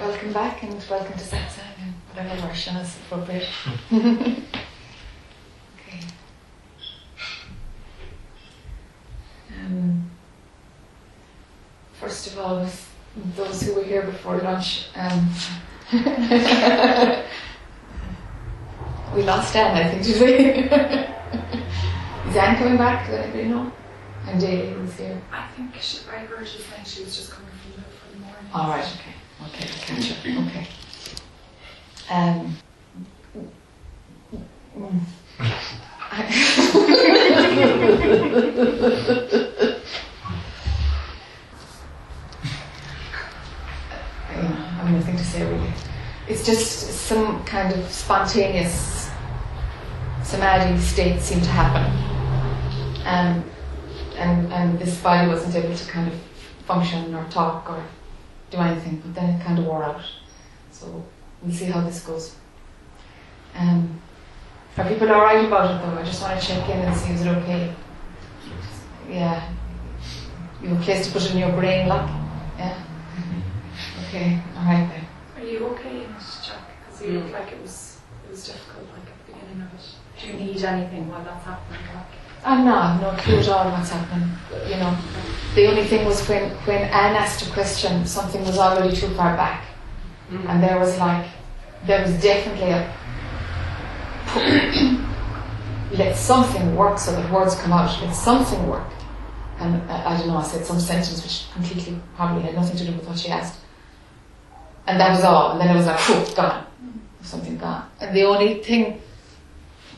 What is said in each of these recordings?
welcome back and welcome to satsang and whatever version is appropriate. okay. Um, first of all, those who were here before lunch, um, we lost Anne, I think, did we? is Anne coming back? Does anybody know? And Daly was here. I think she, I heard she saying she was just coming from the, from the morning. All right, okay. Okay, up. Okay. Um. I have nothing to say really. It's just some kind of spontaneous samadhi state seemed to happen. Um, and, and this body wasn't able to kind of function or talk or do anything, but then it kind of wore out. So we'll see how this goes. Um, are people alright about it though? I just want to check in and see is it okay? Yeah. You have a place to put it in your brain, like? Yeah? Okay, alright then. Are you okay in it, Jack? Because you looked like it was it was difficult, like at the beginning of it. Do you need anything while that's happening? I'm not, no clue at all what's happening. You know, the only thing was when, when Anne asked a question, something was already too far back. Mm-hmm. And there was like, there was definitely a, let something work so that words come out, let something work. And uh, I don't know, I said some sentence which completely probably had nothing to do with what she asked. And that was all. And then it was like, whew, gone. Something gone. And the only thing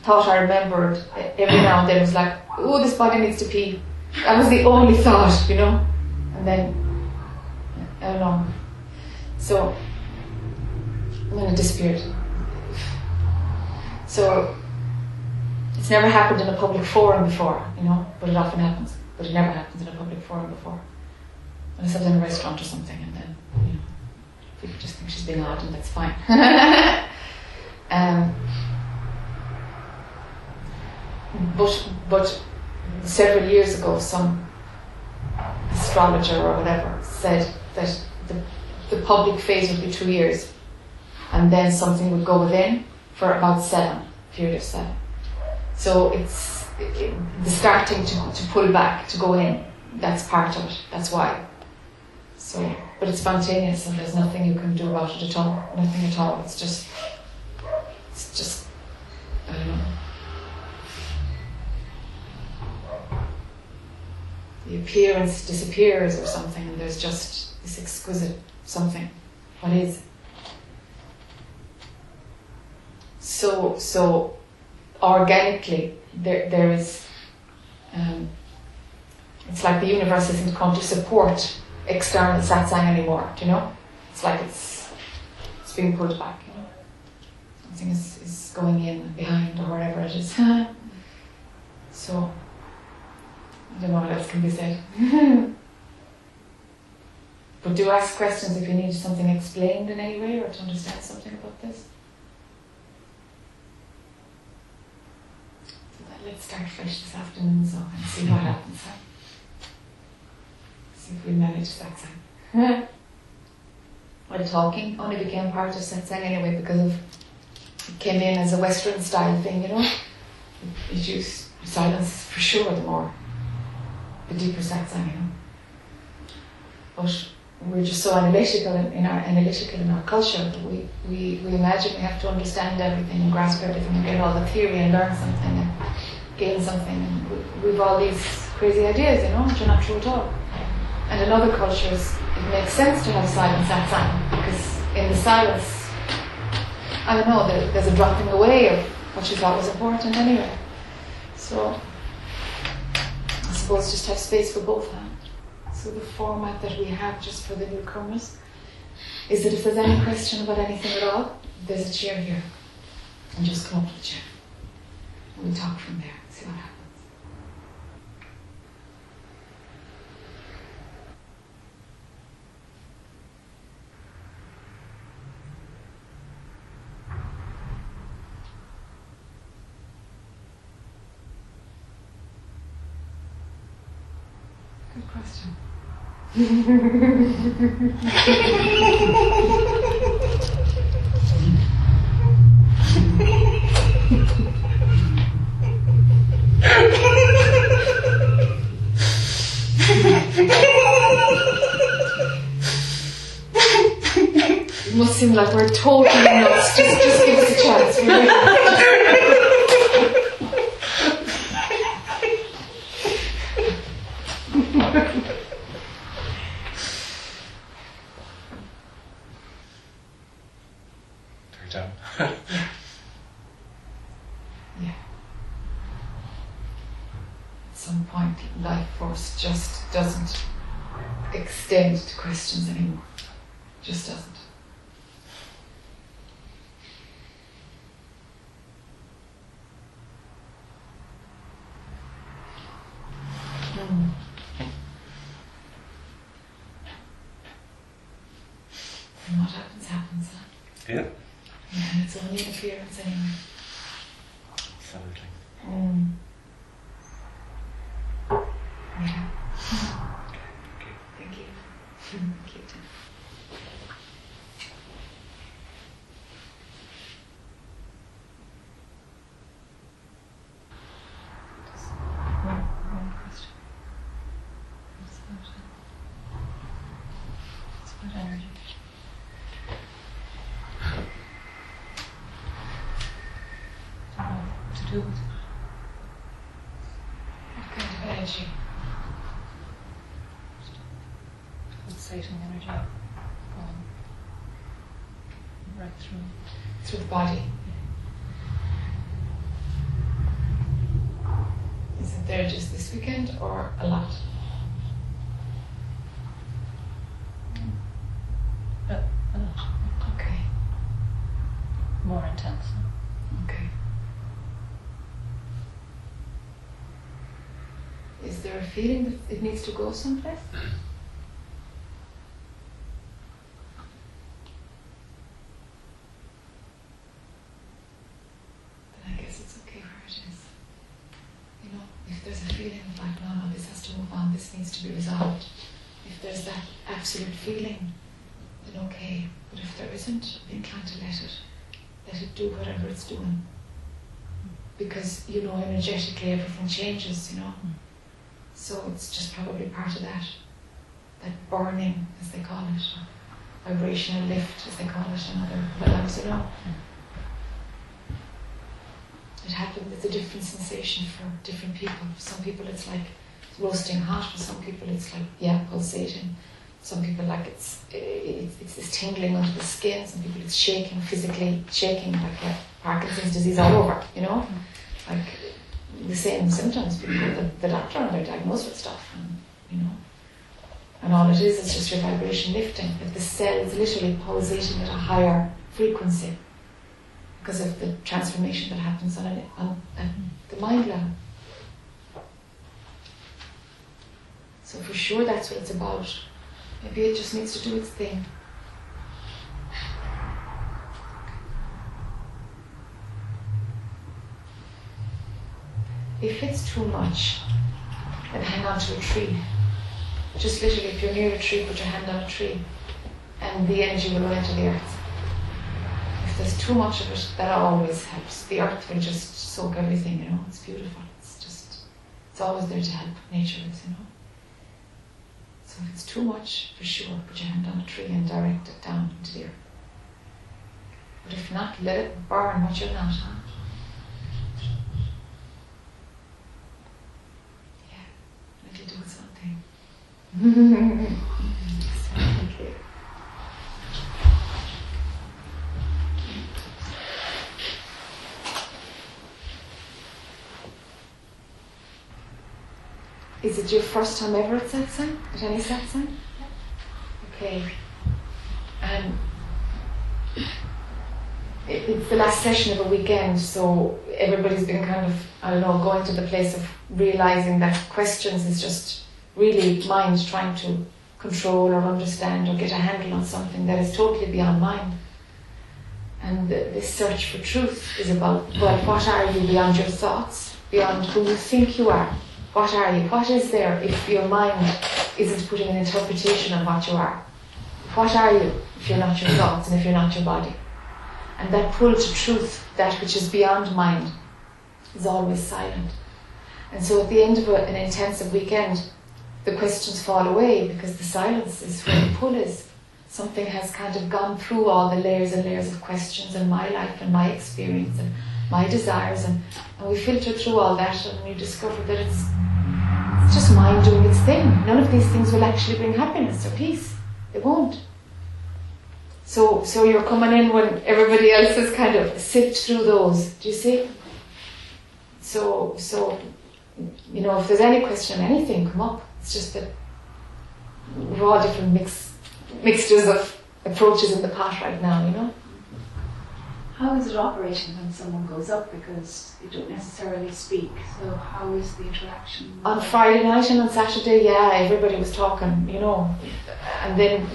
thought I remembered every now and then was like, oh, this body needs to pee. That was the only thought, you know. And then, I don't know. So, and then it disappeared. So, it's never happened in a public forum before, you know, but it often happens. But it never happens in a public forum before. Unless I was in a restaurant or something, and then, you know, people just think she's being odd, and that's fine. um, but but several years ago, some astrologer or whatever said that the, the public phase would be two years, and then something would go within for about seven, period of seven. So it's it, the starting to, to pull back, to go in. That's part of it. That's why. So, but it's spontaneous, and there's nothing you can do about it at all. Nothing at all. It's just, it's just, I don't know. The appearance disappears or something, and there's just this exquisite something. What is? So, so organically, there, there is. Um, it's like the universe isn't going to support external satsang anymore. Do you know? It's like it's it's being pulled back. You know, something is, is going in behind or wherever it is. so. I don't know what else can be said. but do ask questions if you need something explained in any way or to understand something about this. So let's start fresh this afternoon so and see what happens. Huh? See if we manage that time. While talking only became part of satsang anyway because it came in as a Western style thing, you know. You use silence for sure the more the deeper satsang, you know. But we're just so analytical in, in our analytical in our culture we, we, we imagine we have to understand everything and grasp everything and get all the theory and learn something and gain something and we, we've all these crazy ideas, you know, which are not true at all. And in other cultures it makes sense to have silent satsang because in the silence I don't know, there, there's a dropping away of what you thought was important anyway. So Suppose just have space for both, huh? So the format that we have just for the newcomers is that if there's any question about anything at all, there's a chair here. And just come up to the chair. And we talk from there, see what happens. it must seem like we're talking nuts. Just, just give us a chance. Through the body. Is it there just this weekend or a lot? Uh, uh, Okay, more intense. okay. Is there a feeling that it needs to go someplace? Then I guess it's okay where it is. You know, if there's a feeling of like, no, no, this has to move on, this needs to be resolved. If there's that absolute feeling, then okay. But if there isn't, be inclined to let it, let it do whatever it's doing. Because, you know, energetically everything changes, you know. Mm. So it's just probably part of that. That burning, as they call it, or vibrational lift, as they call it in other realms, you know. It happens, it's a different sensation for different people. For some people it's like roasting hot, for some people it's like, yeah, pulsating. Some people like it's, it's, it's this tingling under the skin, some people it's shaking, physically shaking, like uh, Parkinson's disease all over, you know? Like the same symptoms, people to the doctor and they're diagnosed with stuff, and, you know? And all it is is just your vibration lifting. If the cell is literally pulsating at a higher frequency because of the transformation that happens on, an, on, on the mind level. So for sure that's what it's about. Maybe it just needs to do its thing. If it's too much, then hang on to a tree. Just literally, if you're near a tree, put your hand on a tree, and the energy will into the earth. If there's too much of it, that always helps. The earth will just soak everything, you know. It's beautiful. It's just, it's always there to help. Nature is, you know. If it's too much, for sure, put your hand on a tree and direct it down into the earth. But if not, let it burn what you're not, huh? Yeah, it do its Is it your first time ever at satsang? At any satsang? Okay. Um, it, it's the last session of a weekend, so everybody's been kind of, I don't know, going to the place of realizing that questions is just really mind trying to control or understand or get a handle on something that is totally beyond mind. And this search for truth is about, well, what are you beyond your thoughts, beyond who you think you are? What are you? What is there if your mind isn't putting an interpretation on what you are? What are you if you're not your thoughts and if you're not your body? And that pull to truth, that which is beyond mind, is always silent. And so at the end of a, an intensive weekend, the questions fall away because the silence is where the pull is. something has kind of gone through all the layers and layers of questions in my life and my experience and my desires, and, and we filter through all that and we discover that it's, it's just mind doing its thing. None of these things will actually bring happiness or peace. They won't. So, so you're coming in when everybody else is kind of sift through those. Do you see? So, so, you know, if there's any question, anything come up. It's just that we're all different mix, mixtures of approaches in the pot right now, you know. How is it operating when someone goes up because you don't necessarily speak? So how is the interaction? On Friday night and on Saturday, yeah, everybody was talking, you know, and then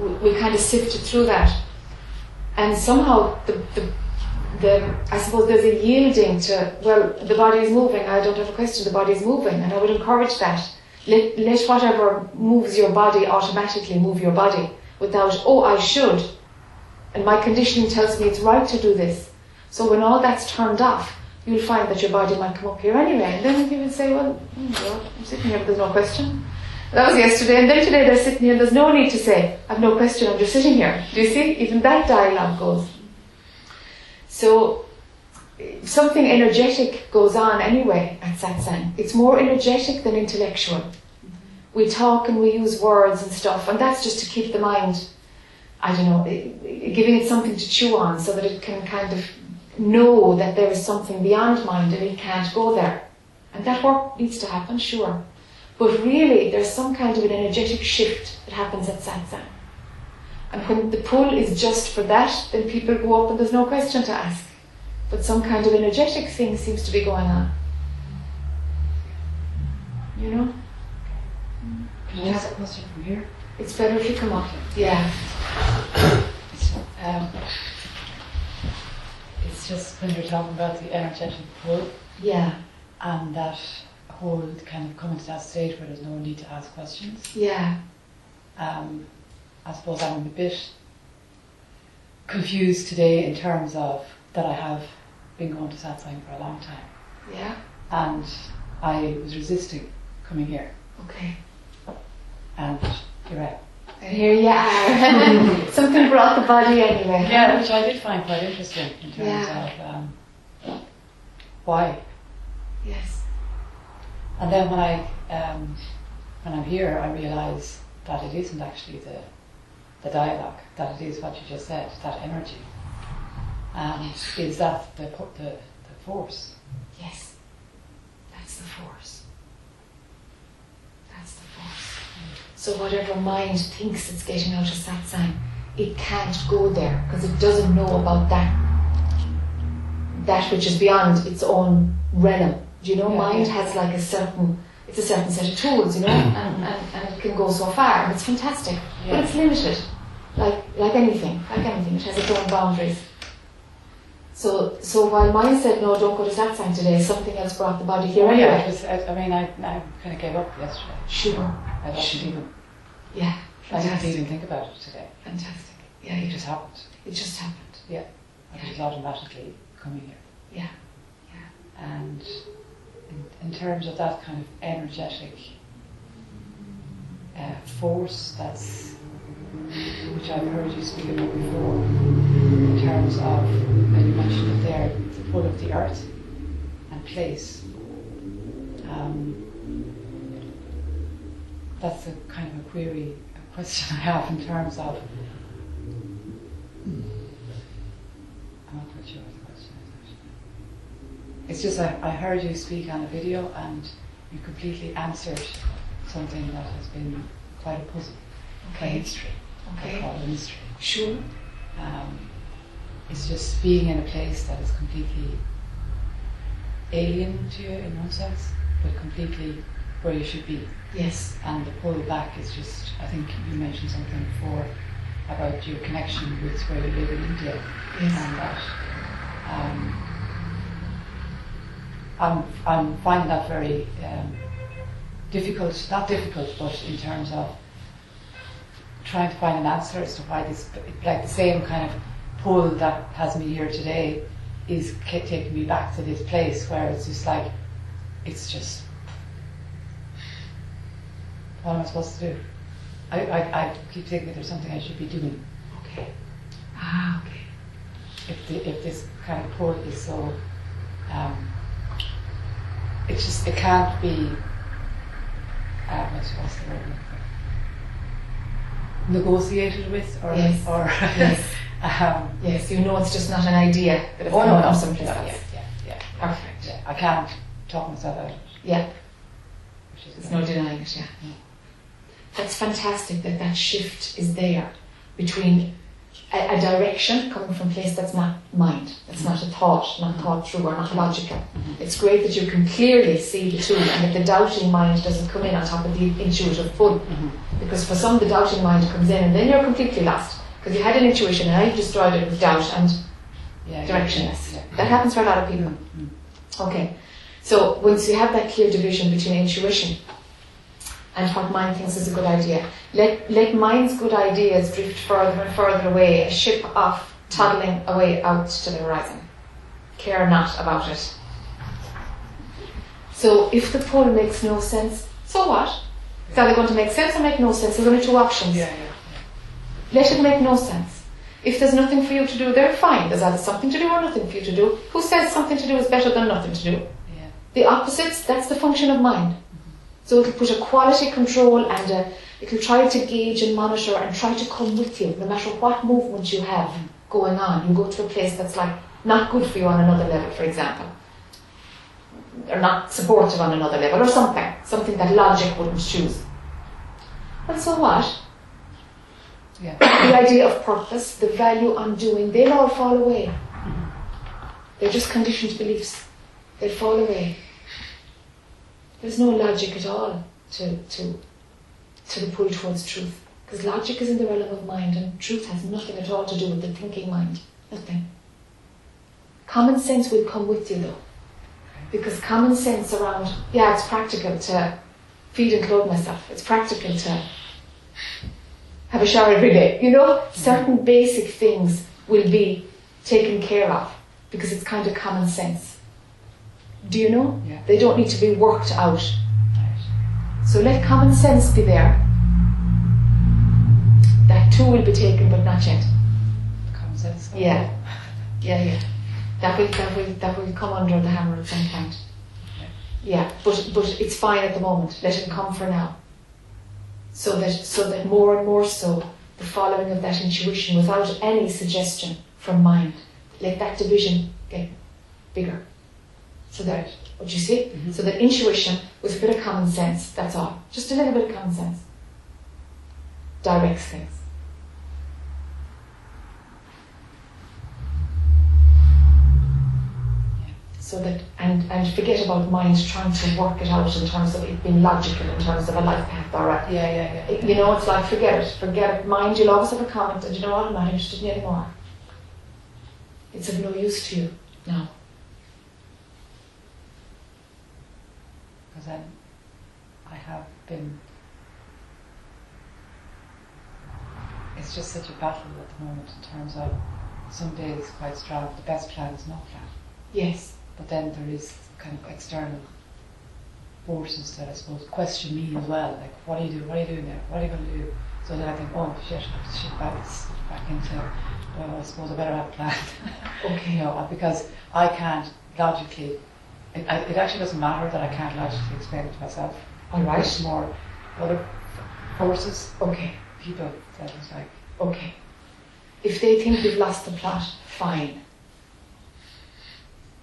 we, we kind of sifted through that, and somehow the, the the I suppose there's a yielding to well, the body is moving. I don't have a question. The body is moving, and I would encourage that. Let, let whatever moves your body automatically move your body without, oh, I should. And my conditioning tells me it's right to do this. So when all that's turned off, you'll find that your body might come up here anyway. And then you will say, well, oh I'm sitting here, but there's no question. That was yesterday, and then today they're sitting here, and there's no need to say, I've no question, I'm just sitting here. Do you see? Even that dialogue goes. So something energetic goes on anyway at satsang. It's more energetic than intellectual. We talk and we use words and stuff, and that's just to keep the mind, I don't know, giving it something to chew on so that it can kind of know that there is something beyond mind and it can't go there. And that work needs to happen, sure. But really, there's some kind of an energetic shift that happens at satsang. And when the pull is just for that, then people go up and there's no question to ask. But some kind of energetic thing seems to be going on. You know? Can I ask a question from here? It's better if you come up. Yeah. It's, um, it's just when you're talking about the energetic pull Yeah. and that whole kind of coming to that state where there's no need to ask questions. Yeah. Um, I suppose I'm a bit confused today in terms of that I have been going to satsang for a long time Yeah. and I was resisting coming here Okay. and am. Here you are. Something brought the body anyway. Yeah, which I did find quite interesting in terms Yeah. of um, why. Yes. And then when I um, when I'm here, I realise that it isn't actually the the dialogue, that it is what you just said, that energy, and is that the the, the force. Yes. That's the force. That's the force. So whatever mind thinks it's getting out of satsang, it can't go there because it doesn't know about that that which is beyond its own realm. Do you know, Yeah, mind yeah. has like a certain it's a certain set of tools, you know, mm. and, and, and it can go so far and it's fantastic. But it's limited. Like like anything. Like anything. It has its own boundaries. So so while mind said no, don't go to satsang today, something else brought the body here Oh, anyway. was, I, I mean, I, I kind of gave up yesterday. Sure. I wasn't Sure. even, Yeah. I didn't even think about it today. Fantastic. Yeah, It you just happened. it just happened. Yeah. I was automatically coming here. Yeah. Yeah. And in, in terms of that kind of energetic uh, force that's, which I've heard you speak about before, in terms of, and you mentioned it there, the pull of the earth and place. Um, that's a kind of a query, a question I have in terms of. I'm not quite sure what the question is actually. It's just I, I heard you speak on a video and you completely answered something that has been quite a puzzle, Okay. mystery. I Okay. call it a mystery. Sure. Um, it's just being in a place that is completely alien to you in one sense, but completely where you should be. Yes. And the pull back is just, I think you mentioned something before about your connection with where you live in India Yes. and that. Um, I'm, I'm finding that very um, difficult, not difficult, but in terms of trying to find an answer as to why this, like the same kind of pull that has me here today is taking me back to this place where it's just like, it's just, what am I supposed to do? I, I, I keep thinking there's something I should be doing. Okay. Ah, okay. If, the, if this kind of pull is so, um, it's just, it can't be, uh, what's, what's the word? I'm looking for? Negotiated with or, Yes. or Yes. um, Yes, you know it's just not an idea it's oh no, coming no, from someplace yeah, yeah, yeah, Perfect. yeah. I can't talk myself out of it. Yeah, there's no denying it, yeah. That's fantastic that that shift is there between a, a direction coming from a place that's not mind, that's not a thought, not thought through or not logical. Mm-hmm. It's great that you can clearly see the two and that the doubting mind doesn't come in on top of the intuitive pull. Mm-hmm. Because for some, the doubting mind comes in and then you're completely lost. Because you had an intuition and now you've destroyed it with doubt and yeah, directionless. Yeah, That happens for a lot of people. Mm-hmm. Okay, so once you have that clear division between intuition and what mind thinks is a good idea, let, let mind's good ideas drift further and further away, a ship off, toddling away out to the horizon. Care not about it. So if the pull makes no sense, so what? It's either going to make sense or make no sense. There's only two options. yeah, yeah. Let it make no sense. If there's nothing for you to do there, fine. There's either something to do or nothing for you to do. Who says something to do is better than nothing to do? yeah. The opposites, that's the function of mind. So it'll put a quality control and a, it'll try to gauge and monitor and try to come with you no matter what movement you have going on. You go to a place that's like not good for you on another level, for example. Or not supportive on another level or something. Something that logic wouldn't choose. Well, so what? Yeah. the idea of purpose, the value on doing, they'll all fall away. Mm-hmm. They're just conditioned beliefs. They'll fall away. There's no logic at all to, to, to the pull towards truth. Because logic is in the realm of mind and truth has nothing at all to do with the thinking mind. Nothing. Common sense will come with you though. Because common sense around, yeah, it's practical to feed and clothe myself. It's practical to have a shower every day. You know, certain basic things will be taken care of because it's kind of common sense. Do you know? Yeah. They don't need to be worked out. Right. So let common sense be there. That too will be taken, but not yet. Common sense. Yeah, yeah, yeah. That will that will that will come under the hammer at some point. Okay. Yeah, but but it's fine at the moment. Let it come for now. So that so that more and more so the following of that intuition without any suggestion from mind. Let that division get bigger. So that what you see? Mhm. So that intuition with a bit of common sense, that's all. Just a little bit of common sense. Directs things. so that and and forget about mind trying to work it out in terms of it being logical in terms of a life path or a, Yeah, yeah, yeah. it- you know it's like forget it forget it mind you'll always have a comment and you know what I'm not interested in it anymore it's of no use to you now then I have been. It's just such a battle at the moment in terms of some days quite strong. The best plan is not plan. yes But then there is kind of external forces that I suppose question me as well. Like, what are you doing? What are you doing there? What are you going to do? So then I think, oh shit, I have to shift back, back into, well, I suppose I better have a plan. okay you know, because I can't logically, it, I, it actually doesn't matter that I can't logically explain it to myself. all right. more other forces, okay. People that is like, okay. If they think you've lost the plot fine.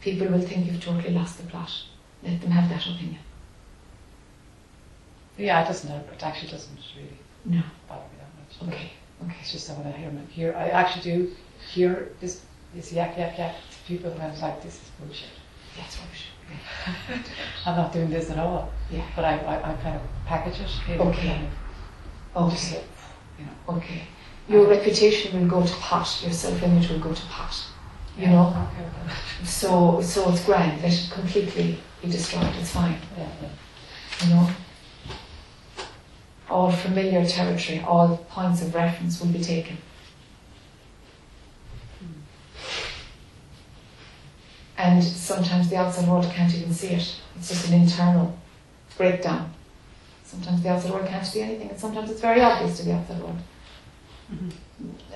People will think you've totally lost the plot. Let them have that opinion. Yeah, it doesn't, it actually doesn't really no. bother me that much. okay. Okay. It's just that when I hear, my- hear I actually do hear this, this yak, yak, yak people and I was like, this is bullshit. that's rubbish I'm not doing this at all. yeah But I, I, I kind of package it in Okay. kind of, just, okay you know. Okay. Your reputation will go to pot, your self image will go to pot. You Yeah, know? Okay. So so it's grand, let it completely be destroyed, it's fine. Yeah, yeah. You know? All familiar territory, all points of reference will be taken. And sometimes the outside world can't even see it. It's just an internal breakdown. Sometimes the outside world can't see anything, and sometimes it's very obvious to the outside world. Mhm.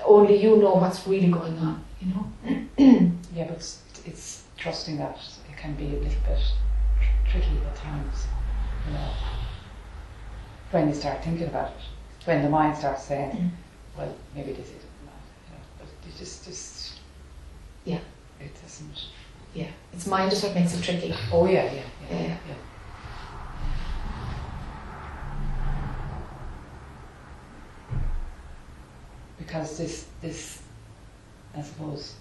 Only you know what's really going on, you know? Yeah, but it's, it's trusting that it can be a little bit tr- tricky at times, you know. When you start thinking about it, when the mind starts saying, Mm. well, maybe this is not, you know, but it just, just, Yeah. it doesn't. Yeah, it's mind is what makes it tricky. Oh yeah, yeah, yeah, Yeah. yeah. Because this, this, I suppose,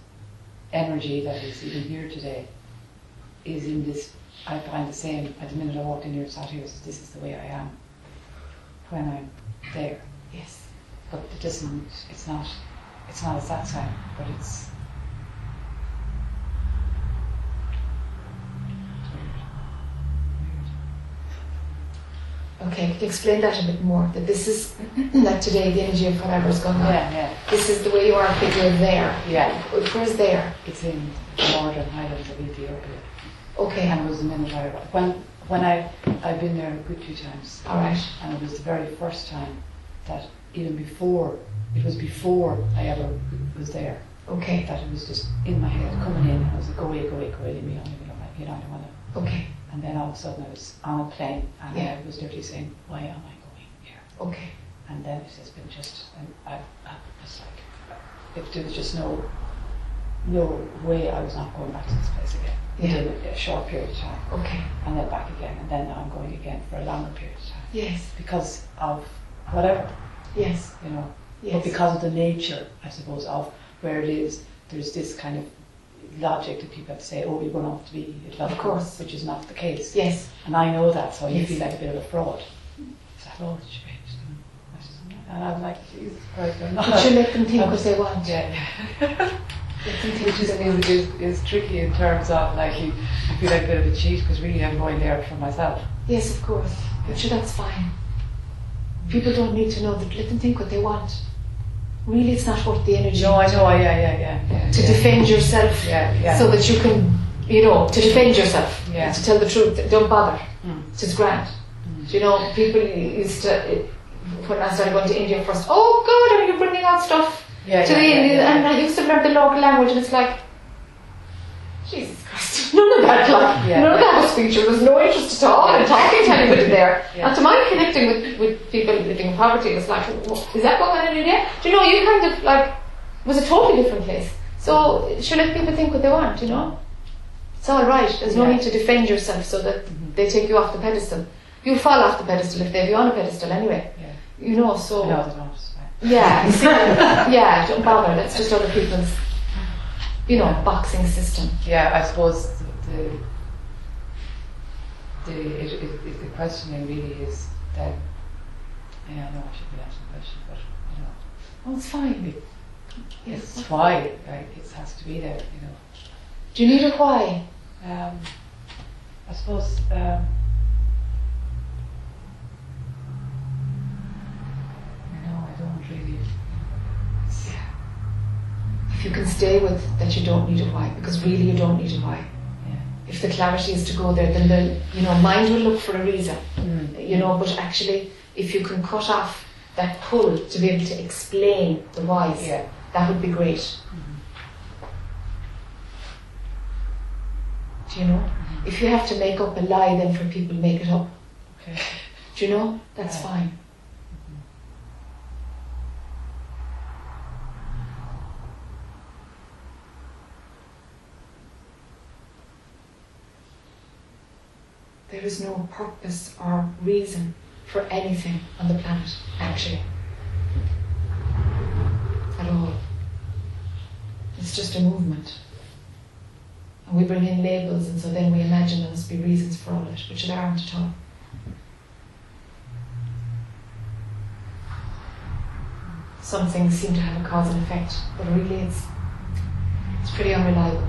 energy that is even here today is in this. I find the same at the minute I walk in here, sat here, so this is the way I am when I'm there. Yes. But it doesn't. It's not. It's not at that time, but it's. Okay, can you explain that a bit more? That this is, mm-hmm. that today the energy of whatever is going on. Yeah, yeah, This is the way you are, but you're there. yeah. Where's there? It's in the northern highlands of Ethiopia. Okay, And it was the minute I when when I I've been there a good few times, alright. and it was the very first time that even before it was before I ever was there Okay, that it was just in my head coming in. I was like, go away, go away, go away, leave me alone, leave me alone. You know, I don't want to. okay, And then all of a sudden I was on a plane, and Yeah. I was literally saying, why am I going here? okay. And then it has been just, I, I was like, if there was just no, no way I was not going back to this place again Yeah. a, a short period of time, Okay. and then back again, and then I'm going again for a longer period of time Yes, because of whatever, yes, you know. yes. But because of the nature, I suppose, of where it is, there's this kind of logic that people have to say, oh, you're going off to be a developer, course. which is not the case. Yes, And I know that, so you feel like a bit of a fraud. It's. I oh, "I'm. And I'm like, Jesus Christ, I'm not. but you let them think what they want. Yeah. Let them think Which is, is, is, is tricky in terms of like you, you feel like a bit of a cheat because really I'm going there for myself. Yes, of course. But sure, that's fine. Mm. People don't need to know that. Let them think what they want. Really, it's not worth the energy. No, I know, yeah, yeah, yeah. yeah To yeah. defend yourself. Yeah, yeah. So that you can, you know, to defend yourself. Yeah. To tell the truth. Don't bother. Mm. It's grand. Do you know, people used to, when I started going to India first, oh God, are you bringing out stuff Yeah, to yeah, the yeah, And I used to learn the local language, and it's like, Jesus Christ, none of that, like, Yeah. None of that was featured. There was no interest at all in talking to anybody there. Yeah. And to my connecting with, with people living in poverty, was like, "Wha- is that going on in India? Do you know, you kind of like, it was a totally different place. So, should let people think what they want, you know? It's all right. There's no Yeah. need to defend yourself so that mm-hmm. they take you off the pedestal. You fall off the pedestal if they have you on a pedestal anyway. Yeah. You know, so. No, they don't. Yeah, see, yeah, don't bother. That's just other people's, you know, boxing system. Yeah, I suppose the the, the, it, it, it, the questioning really is that. Yeah, I know I should be asking questions, but you know, Oh, it's fine. it's Yes. why it has to be there. You know, Do you need a why? um, I suppose. Um, no, I don't really. It's, If you can stay with that, you don't need a why because really you don't need a why. If the clarity is to go there, then the you know mind will look for a reason. Mm. You know, but actually, if you can cut off that pull to be able to explain the whys, Yeah. that would be great. Do you know? If you have to make up a lie, then for people, make it up. Okay. Do you know? That's Yeah. fine. There is no purpose or reason for anything on the planet, actually. At all. It's just a movement. And we bring in labels, and so then we imagine there must be reasons for all it, which there aren't at all. Some things seem to have a cause and effect, but really it's it's pretty unreliable.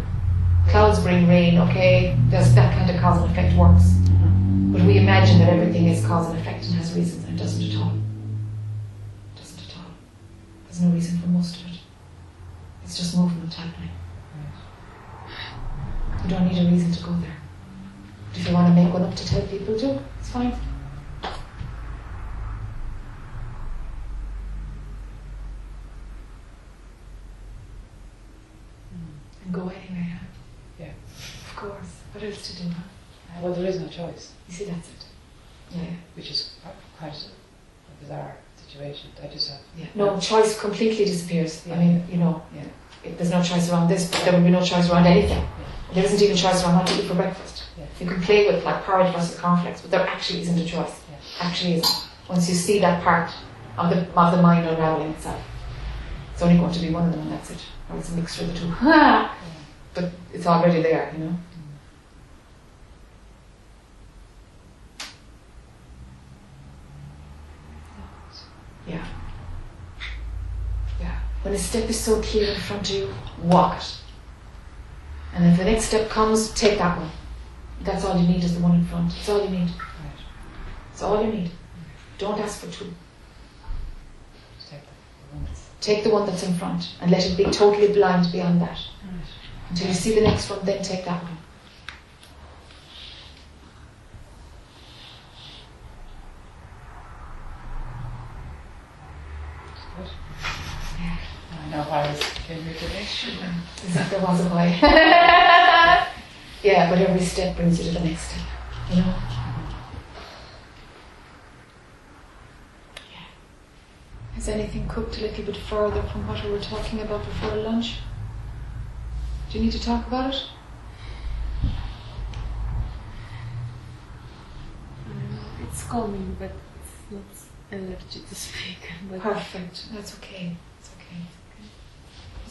Clouds bring rain, okay, there's that kind of cause and effect works. But we imagine that everything is cause and effect and has reasons, and it doesn't at all. It doesn't at all. There's no reason for most of it. It's just movement happening. You don't need a reason to go there. But if you want to make one up to tell people, do. It's fine. else to do? Huh? Well, there is no choice, You see, that's it. Yeah. which is quite a bizarre situation. I just have. Yeah. No, choice completely disappears. I mean, you know, Yeah. if there's no choice around this, but there will be no choice around anything. There isn't even choice around what to eat for breakfast. Yeah. You can play with like porridge versus cornflakes, but there actually isn't a choice. Yeah. Actually isn't. Once you see that part of the of the mind unraveling itself, it's only going to be one of them, and that's it. Or it's a mixture of the two. but it's already there, you know. Yeah. Yeah. When a step is so clear in front of you, walk it. And if the next step comes, take that one. That's all you need is the one in front. That's all you need. Right. That's all you need. Don't ask for two. Take the, one that's. Take the one that's in front and let it be totally blind beyond that. Right. Until you see the next one, then take that one. Good. I know why I was came here today. As if there was a why. yeah, but every step brings you to the next step. You know? Yeah. Has anything cooked a little bit further from what we were talking about before lunch? Do you need to talk about it? It's coming, but it's not allergy to speak. But Perfect. That's okay.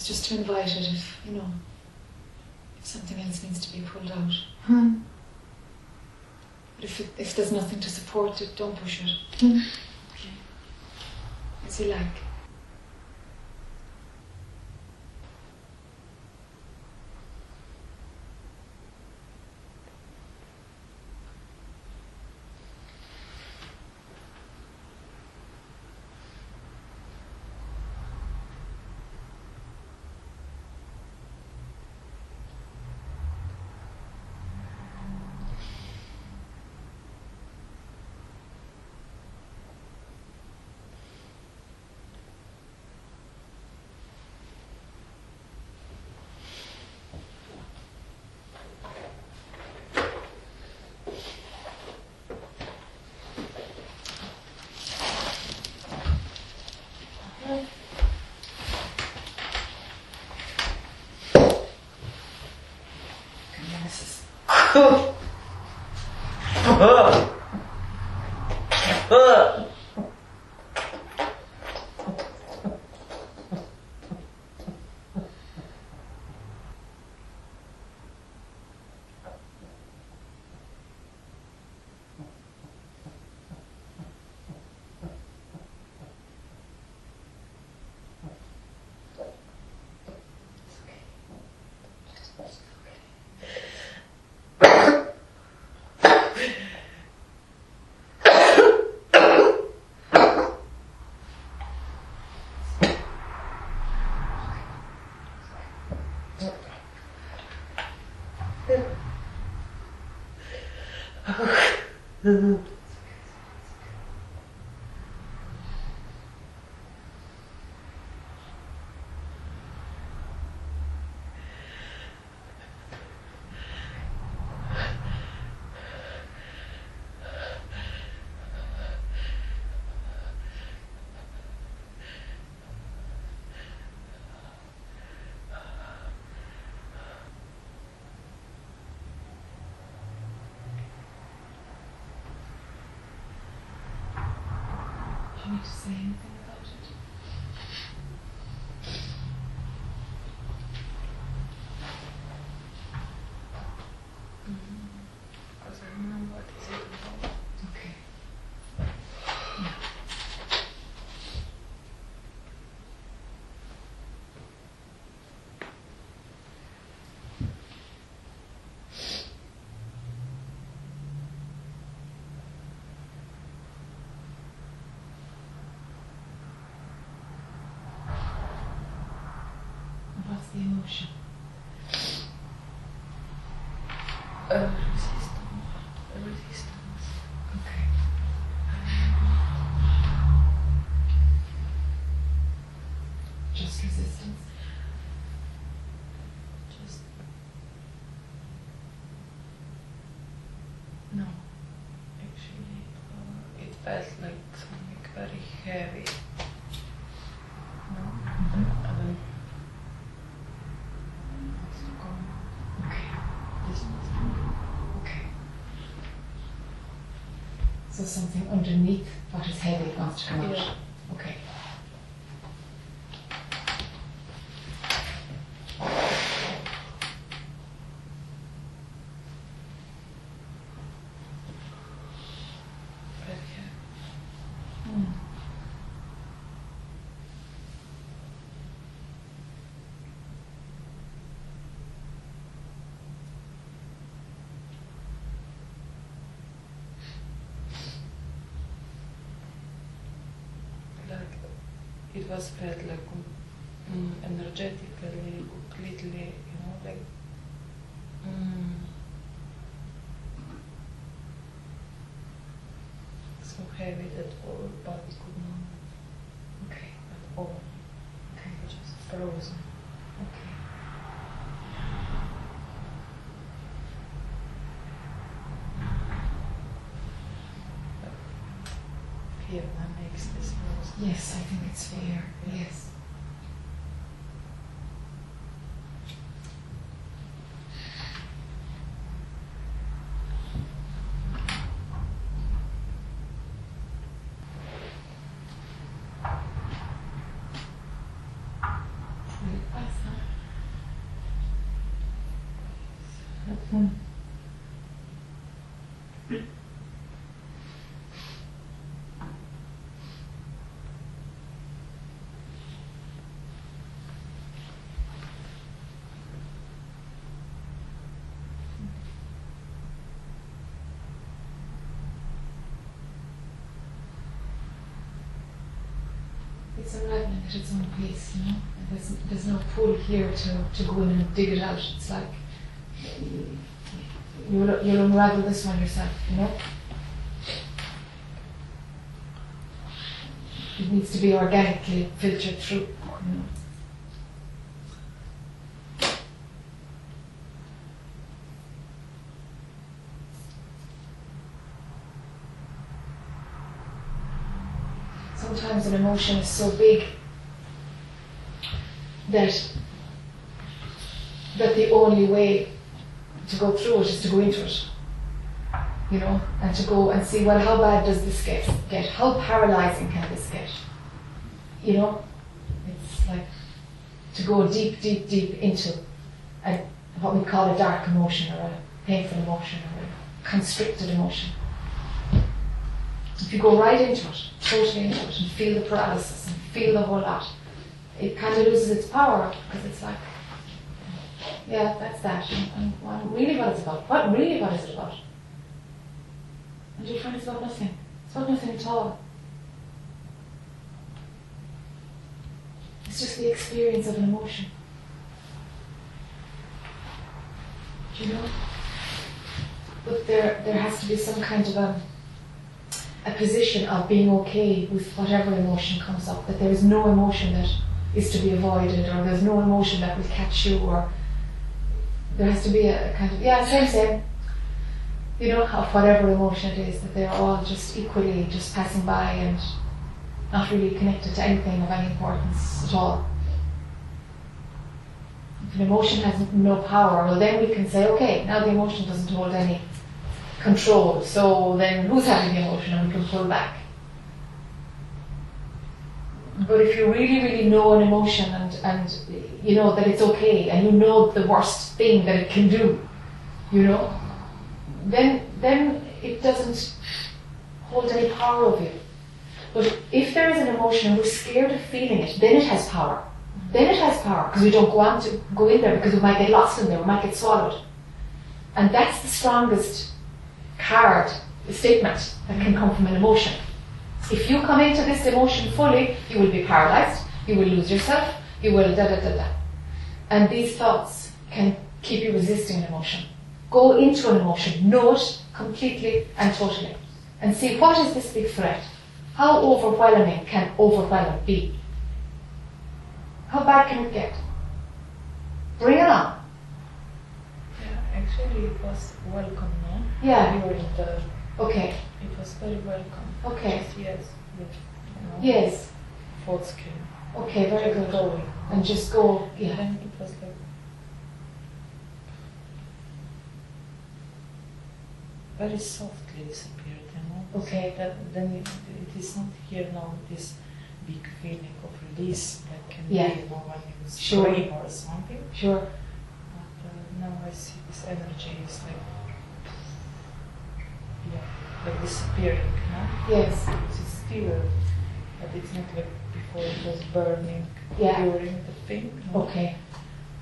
It's just to invite it if, you know, if something else needs to be pulled out. Hmm. But if, it, if there's nothing to support it, don't push it. Hmm. Okay. As you like. Yes. Do you need to say anything about it? because I don't know what is it about. Okay. And What's the emotion? und nicht, was es hätte, ganz genau. Ja. It was felt like mm, energetically, completely, you know, like. Mm, so heavy that all body could not move Okay. at all. Okay. Just frozen. Okay. Fear that makes this noise. Yes, I think it's fair. Yes. Hmm. It's unraveling its own pace, you know. There's there's no pull here to, to go in and dig it out. It's like you'll you'll unravel this one yourself, you know. It needs to be organically filtered through, you know. Sometimes an emotion is so big that that the only way to go through it is to go into it. You know, and to go and see, well, how bad does this get? Get how paralyzing can this get? You know, it's like to go deep, deep, deep into a, what we call a dark emotion or a painful emotion or a constricted emotion. If you go right into it, totally into it, and feel the paralysis and feel the whole lot, it kind of loses its power because it's like, yeah, that's that. And, and what, really, what it's about? What really, what is it about? And you find it's about nothing. It's about nothing at all. It's just the experience of an emotion. Do you know? But there, there has to be some kind of a, a position of being okay with whatever emotion comes up. That there is no emotion that is to be avoided, or there's no emotion that will catch you, or there has to be a kind of yeah, same, same. You know, of whatever emotion it is, that they're all just equally just passing by and not really connected to anything of any importance at all. If an emotion has no power, well, then we can say, okay, now the emotion doesn't hold any control, so then who's having the emotion and we can pull back. But if you really, really know an emotion and, and you know that it's okay and you know the worst thing that it can do, you know, then then it doesn't hold any power over you. But if there is an emotion and we're scared of feeling it, then it has power. Then it has power because we don't on to go in there because we might get lost in there, we might get swallowed. And that's the strongest card, the statement that can come from an emotion. If you come into this emotion fully, you will be paralyzed, you will lose yourself, you will da da da da. And these thoughts can keep you resisting an emotion. Go into an emotion, know it completely and totally, and see what is this big threat? How overwhelming can overwhelm be? How bad can it get? Bring it on. Yeah, actually it was welcome, no? Yeah. in the Okay. It was very welcome. Okay. Just yes, with, you know, Yes. thoughts came. Okay. Very good. Going. And just go. Yeah. Then it was like very softly disappeared, you know. Okay. That then it, it is not here now this big feeling of release that can Yeah. be you know, when you Sure. scream or something. Sure. But uh, now I see this energy is like like disappearing, know. Yes. It's still, but it's not like before it was burning Yeah. during the thing. no. Okay.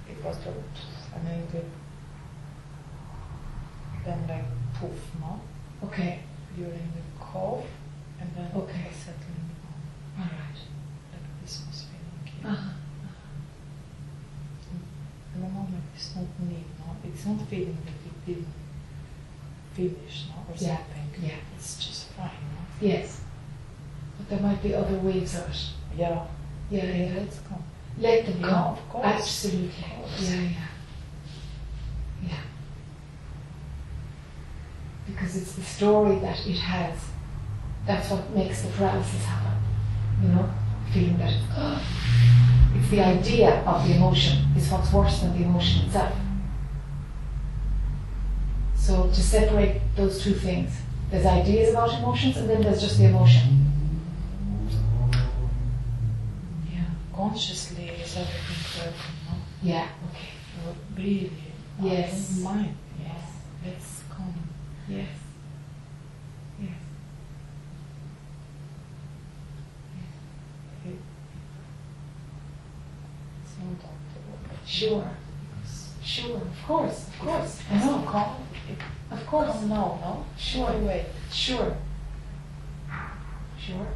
It was like, and then it then like poof, no? Okay. During the cough, and then Okay. it settling down. All right. Like this was feeling here. Uh-huh. And the moment it's not need, no? It's not feeling that it didn't finish, no? Or Yeah. something. Yeah. It's just fine, no? Yes. But there might be other waves of it. Yeah. Yeah. Yeah. Let's come. Let them Yeah, come. of course. Absolutely. Of course. Yeah, yeah. Yeah. Because it's the story that it has. That's what makes the paralysis happen. You know? Feeling that it's, it's the idea of the emotion is what's worse than the emotion itself. So to separate those two things, there's ideas about emotions and then there's just the emotion. Yeah. Consciously is everything working, no? Yeah, okay. Or Really. Yes. Mind. Yes. Let's come. Yes. Yes. It- It's not comfortable. but Sure. it's- Sure, of course, of course. I It's know. Come. It, Of course. come now, no? Sure. Why wait? Sure. Sure.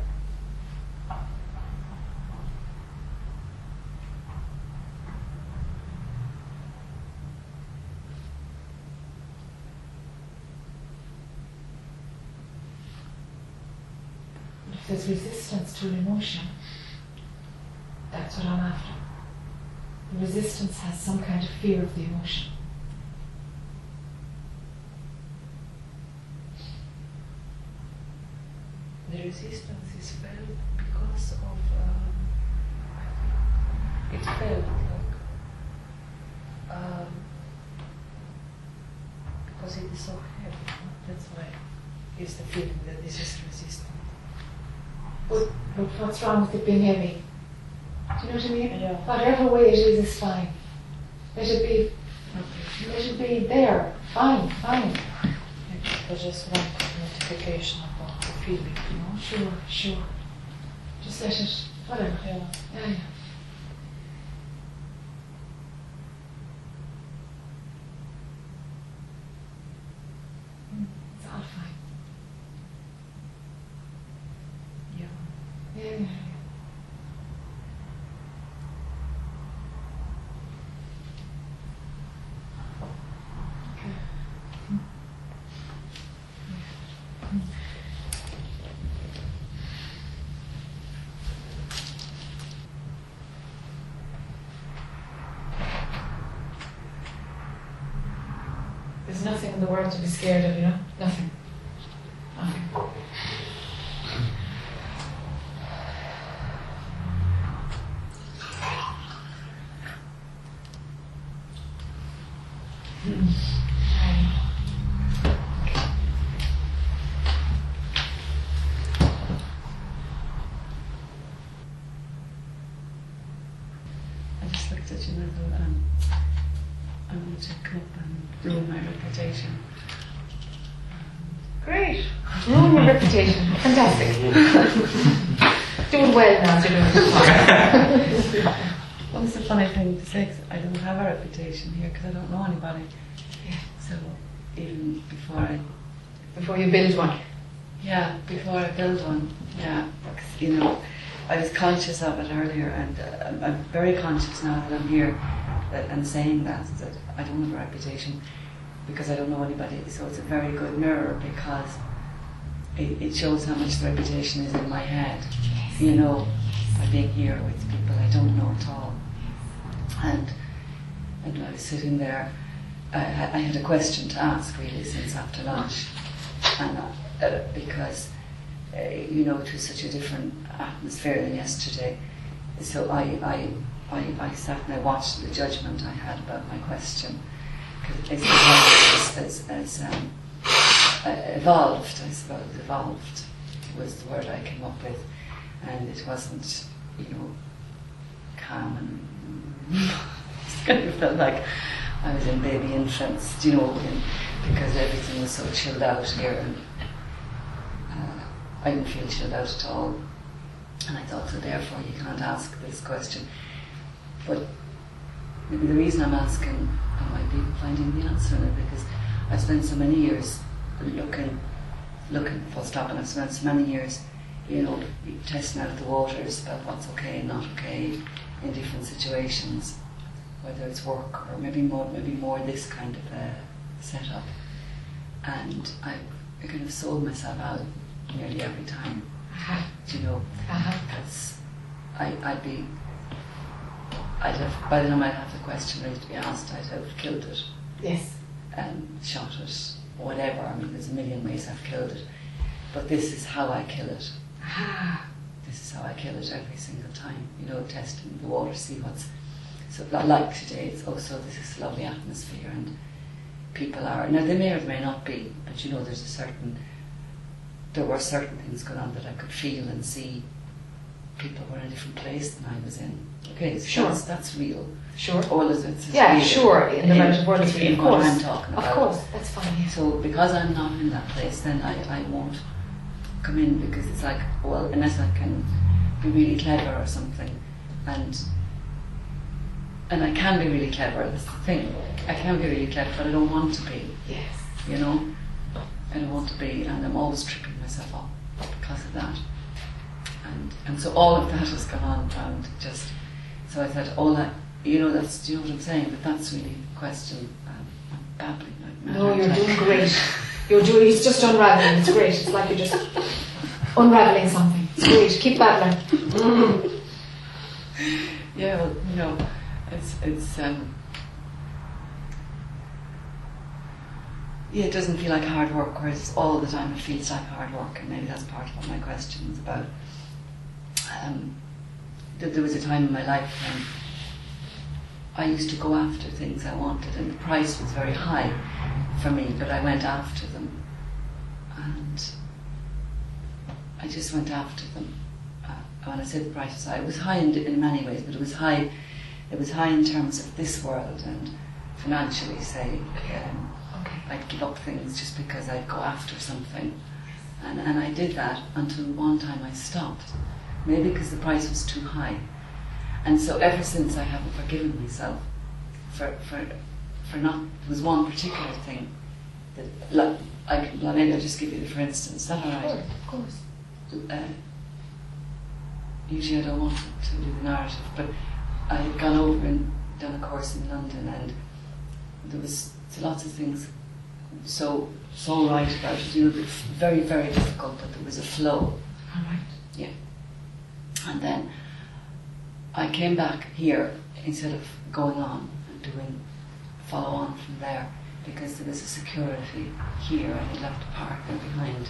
If there's resistance to an emotion, that's what I'm after. The resistance has some kind of fear of the emotion. The resistance is felt because of. Um, it felt like. Um, because it is so heavy. no? That's why is the feeling that this is resistant. But, but what's wrong with it being heavy? Do you know what I mean? Yeah. Whatever way it is, is fine. Let it be, let it be there. Fine, fine. I just want notification about the feeling, you know? Sure, sure. Just let it, whatever. Yeah. Yeah, yeah. Mm, It's all fine. Yeah. Yeah, yeah, yeah. Okay. There's nothing in the world to be scared of, you know? Nothing. I just looked at you and I thought, um, I want to come up and ruin my reputation. Great. Ruin your reputation. Fantastic. doing well now, so you're doing well. It's a funny thing to say 'cause I don't have a reputation here because I don't know anybody. Yeah. So even before I, Before you build one. yeah, before I build one, yeah, 'cause, you know, I was conscious of it earlier, and uh, I'm, I'm very conscious now that I'm here that, and saying that that I don't have a reputation because I don't know anybody. So it's a very good mirror because it, it shows how much the reputation is in my head. You know, by being here with people I don't know at all. And and I was sitting there. I, I had a question to ask really since after lunch, and uh, because uh, you know it was such a different atmosphere than yesterday. So I, I, I, I sat and I watched the judgment I had about my question because as, as, as um, uh, evolved, I suppose, evolved was the word I came up with, and it wasn't, you know, calm and it kind of felt like I was in baby infants, you know, and because everything was so chilled out here, and uh, I didn't feel chilled out at all. And I thought, so therefore, you can't ask this question. But maybe the reason I'm asking, I might be finding the answer in it because I've spent so many years looking, looking full stop, and I've spent so many years, you know, testing out the waters about what's okay and not okay in different situations, whether it's work or maybe more, maybe more this kind of a setup. And I, I kind of sold myself out nearly every time, uh-huh. do you know, uh-huh. because I, I'd be, I'd have, by the time I'd have the question ready to be asked, I'd have killed it Yes. and shot it, or whatever. I mean, there's a million ways I've killed it. But this is how I kill it. This is how I kill it every single time. You know, testing the water, see what's. So, like today, it's also this is a lovely atmosphere, and people are. Now, they may or may not be, but you know, there's a certain. There were certain things going on that I could feel and see. People were in a different place than I was in. Okay, so Sure. that's, that's real. Sure. All of it is Yeah, real. sure. In the relative world, it's in real. Of what course. I'm talking Of course. That's fine. Yeah. So because I'm not in that place, then I, I won't come in because it's like, well, unless I can be really clever or something, and and I can be really clever. That's the thing. I can be really clever, but I don't want to be. Yes. You know, I don't want to be, and I'm always tripping myself up because of that. And and so all of that has gone on around just. So I said, all that, you know, that's, do you know what I'm saying? But that's really a question. Um, I'm babbling like mad. No, you're doing great. You're doing. It's just unraveling. It's great. It's like you're just unraveling something. It's great. Keep battling. Yeah, well, you know, it's it's um, yeah, it doesn't feel like hard work, whereas all the time it feels like hard work, and maybe that's part of what my question is about. Um, that there was a time in my life when I used to go after things I wanted, and the price was very high for me, but I went after them, and I just went after them. Uh, when I say the price was high, it was high in, in many ways, but it was high. It was high in terms of this world and financially, say. Um, Okay. I'd give up things just because I'd go after something. And, and I did that until one time I stopped. Maybe because the price was too high. And so ever since I haven't forgiven myself for, for, for not, there was one particular thing that, like, I can, maybe I'll just give you the for instance. Is that all right? Of course. uh, usually I don't want to do the narrative, but I had gone over and done a course in London, and there was lots of things so so right about it. You know, it's very very difficult, but there was a flow, All right. Yeah. And then I came back here instead of going on and doing follow on from there because there was a security here. I had left a partner behind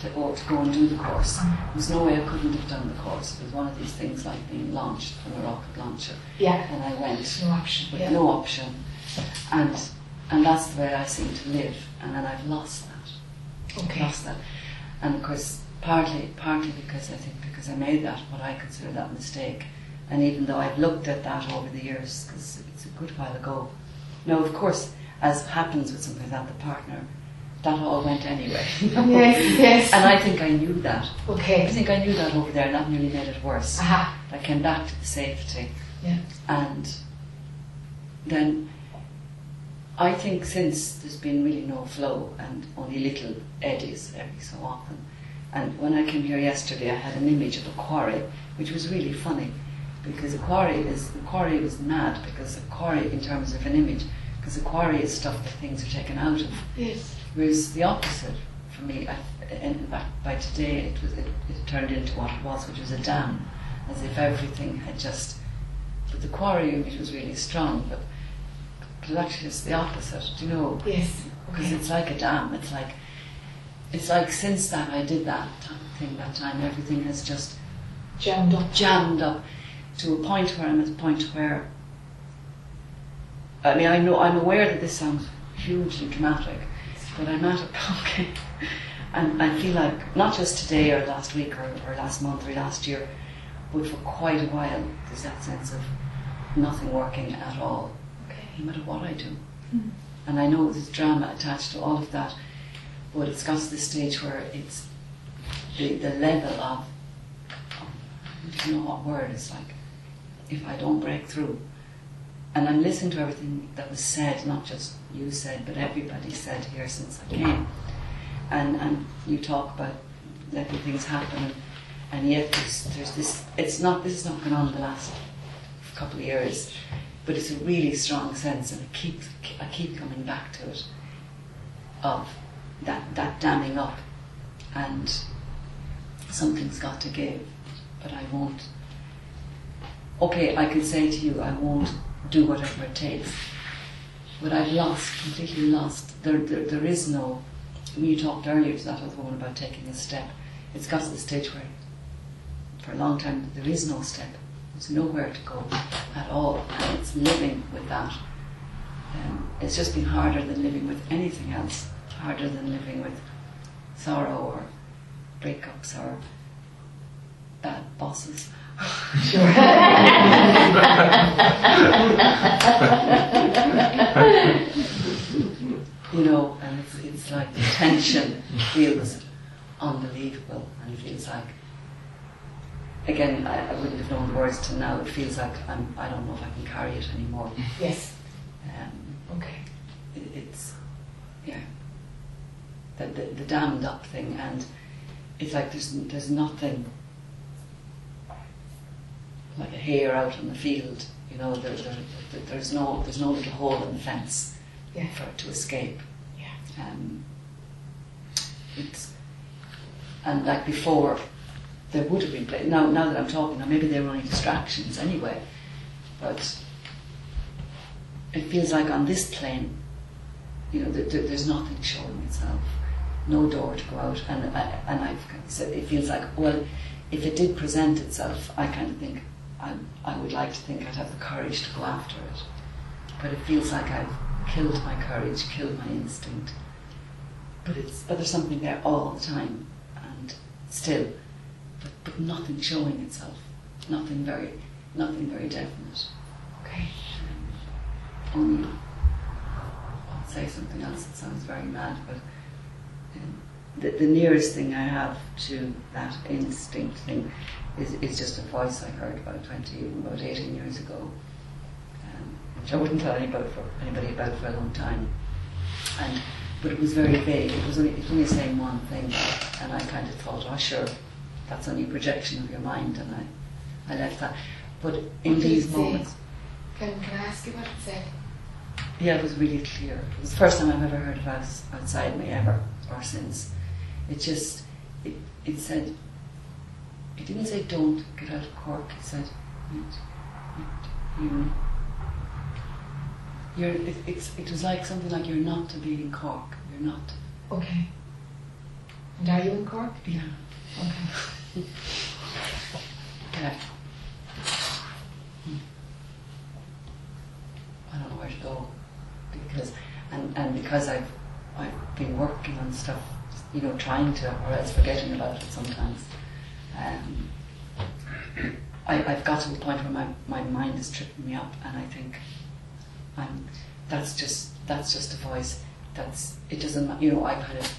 to, or to go and do the course. There was no way I couldn't have done the course. It was one of these things like being launched from a rocket launcher, Yeah. and I went No option. with Yeah. no option, and and that's the way I seem to live. And then I've lost that Okay. lost that. And of course, partly, partly because I think because I made that what I consider that mistake, and even though I've looked at that over the years, because it's a good while ago. Now, of course, as happens with something like that, the partner, that all went anyway. you know. Yes. Yes. And I think I knew that. Okay. I think I knew that over there, and that nearly made it worse. Aha. I came back to the safety. Yeah. And then I think since there's been really no flow and only little eddies every so often. And when I came here yesterday, I had an image of a quarry, which was really funny because a quarry is the quarry was mad because a quarry, in terms of an image, because a quarry is stuff that things are taken out of. Yes. Whereas the opposite for me, I, in fact, by today it was it, it turned into what it was, which was a dam, as if everything had just. But the quarry image was really strong, but but actually it's the opposite. Do you know? Yes. Because Okay. it's like a dam. It's like it's like since that I did that thing that time, everything has just Jammed up. jammed up to a point where I'm at a point where I mean I know I'm aware that this sounds hugely dramatic, but I'm at a okay. And I feel like not just today or last week or, or last month or last year, but for quite a while there's that sense of nothing working at all, Okay. no matter what I do. Mm-hmm. And I know there's drama attached to all of that, but it's got to the stage where it's the, the level of, I don't know what word it's like, if I don't break through. And I'm listening to everything that was said, not just you said, but everybody said here since I came. And, and you talk about letting things happen, and yet there's, there's this, it's not, this is not going on the last couple of years, but it's a really strong sense, and I keep, I keep coming back to it, of that, that damming up, and something's got to give, but I won't. Okay, I could say to you, I won't do whatever it takes, but I've lost, completely lost. There, there, there is no. When you talked earlier to that other woman about taking a step, it's got to the stage where, for a long time, there is no step. There's nowhere to go at all, and it's living with that. Um, it's just been harder than living with anything else, harder than living with sorrow or breakups or bad bosses. you know, and it's, it's like the tension feels unbelievable and it feels like, again, I, I wouldn't have known the words till now, it feels like I'm, I don't know if I can carry it anymore. Yes. Um, Okay. it, it's, yeah, the, the, the dammed up thing and it's like there's, there's nothing like a hare out in the field, you know, there, there, there- there's no there's no little hole in the fence Yeah. for it to escape. Yeah. Um, it's and like before, there would have been now. Now that I'm talking, now maybe they were only distractions anyway, but it feels like on this plane, you know, there, there- there's nothing showing itself, no door to go out, and and I've kind said it feels like well, if it did present itself, I kind of think I I would like to think I'd have the courage to go after it, but it feels like I've killed my courage, killed my instinct. But it's but there's something there all the time, and still, but but nothing showing itself, nothing very, nothing very definite. Okay. Only I'll say something else that sounds very mad, but um, the, the nearest thing I have to that instinct thing is, is just a voice I heard about 20, about 18 years ago, um, which I wouldn't tell anybody, for, anybody about for a long time. And, but it was very vague, it was only, it was only saying one thing, and I kind of thought, oh sure, that's only a projection of your mind, and I, I left that. But in these moments, Can, can I ask you what it said? yeah, it was really clear. It was the first time I've ever heard of outs- outside me ever or since. It just, it, it said, it didn't say don't get out of Cork. It said, you, you, you're, it, it's, it was like something like you're not to be in Cork. You're not. Okay. And are you in Cork? Yeah. Okay. Yeah. Hmm. I don't know where to go because and, and because I've I've been working on stuff, you know, trying to or else forgetting about it sometimes. Um, I, I've got to the point where my, my mind is tripping me up and I think I'm that's just that's just a voice. That's it doesn't you know, I kind of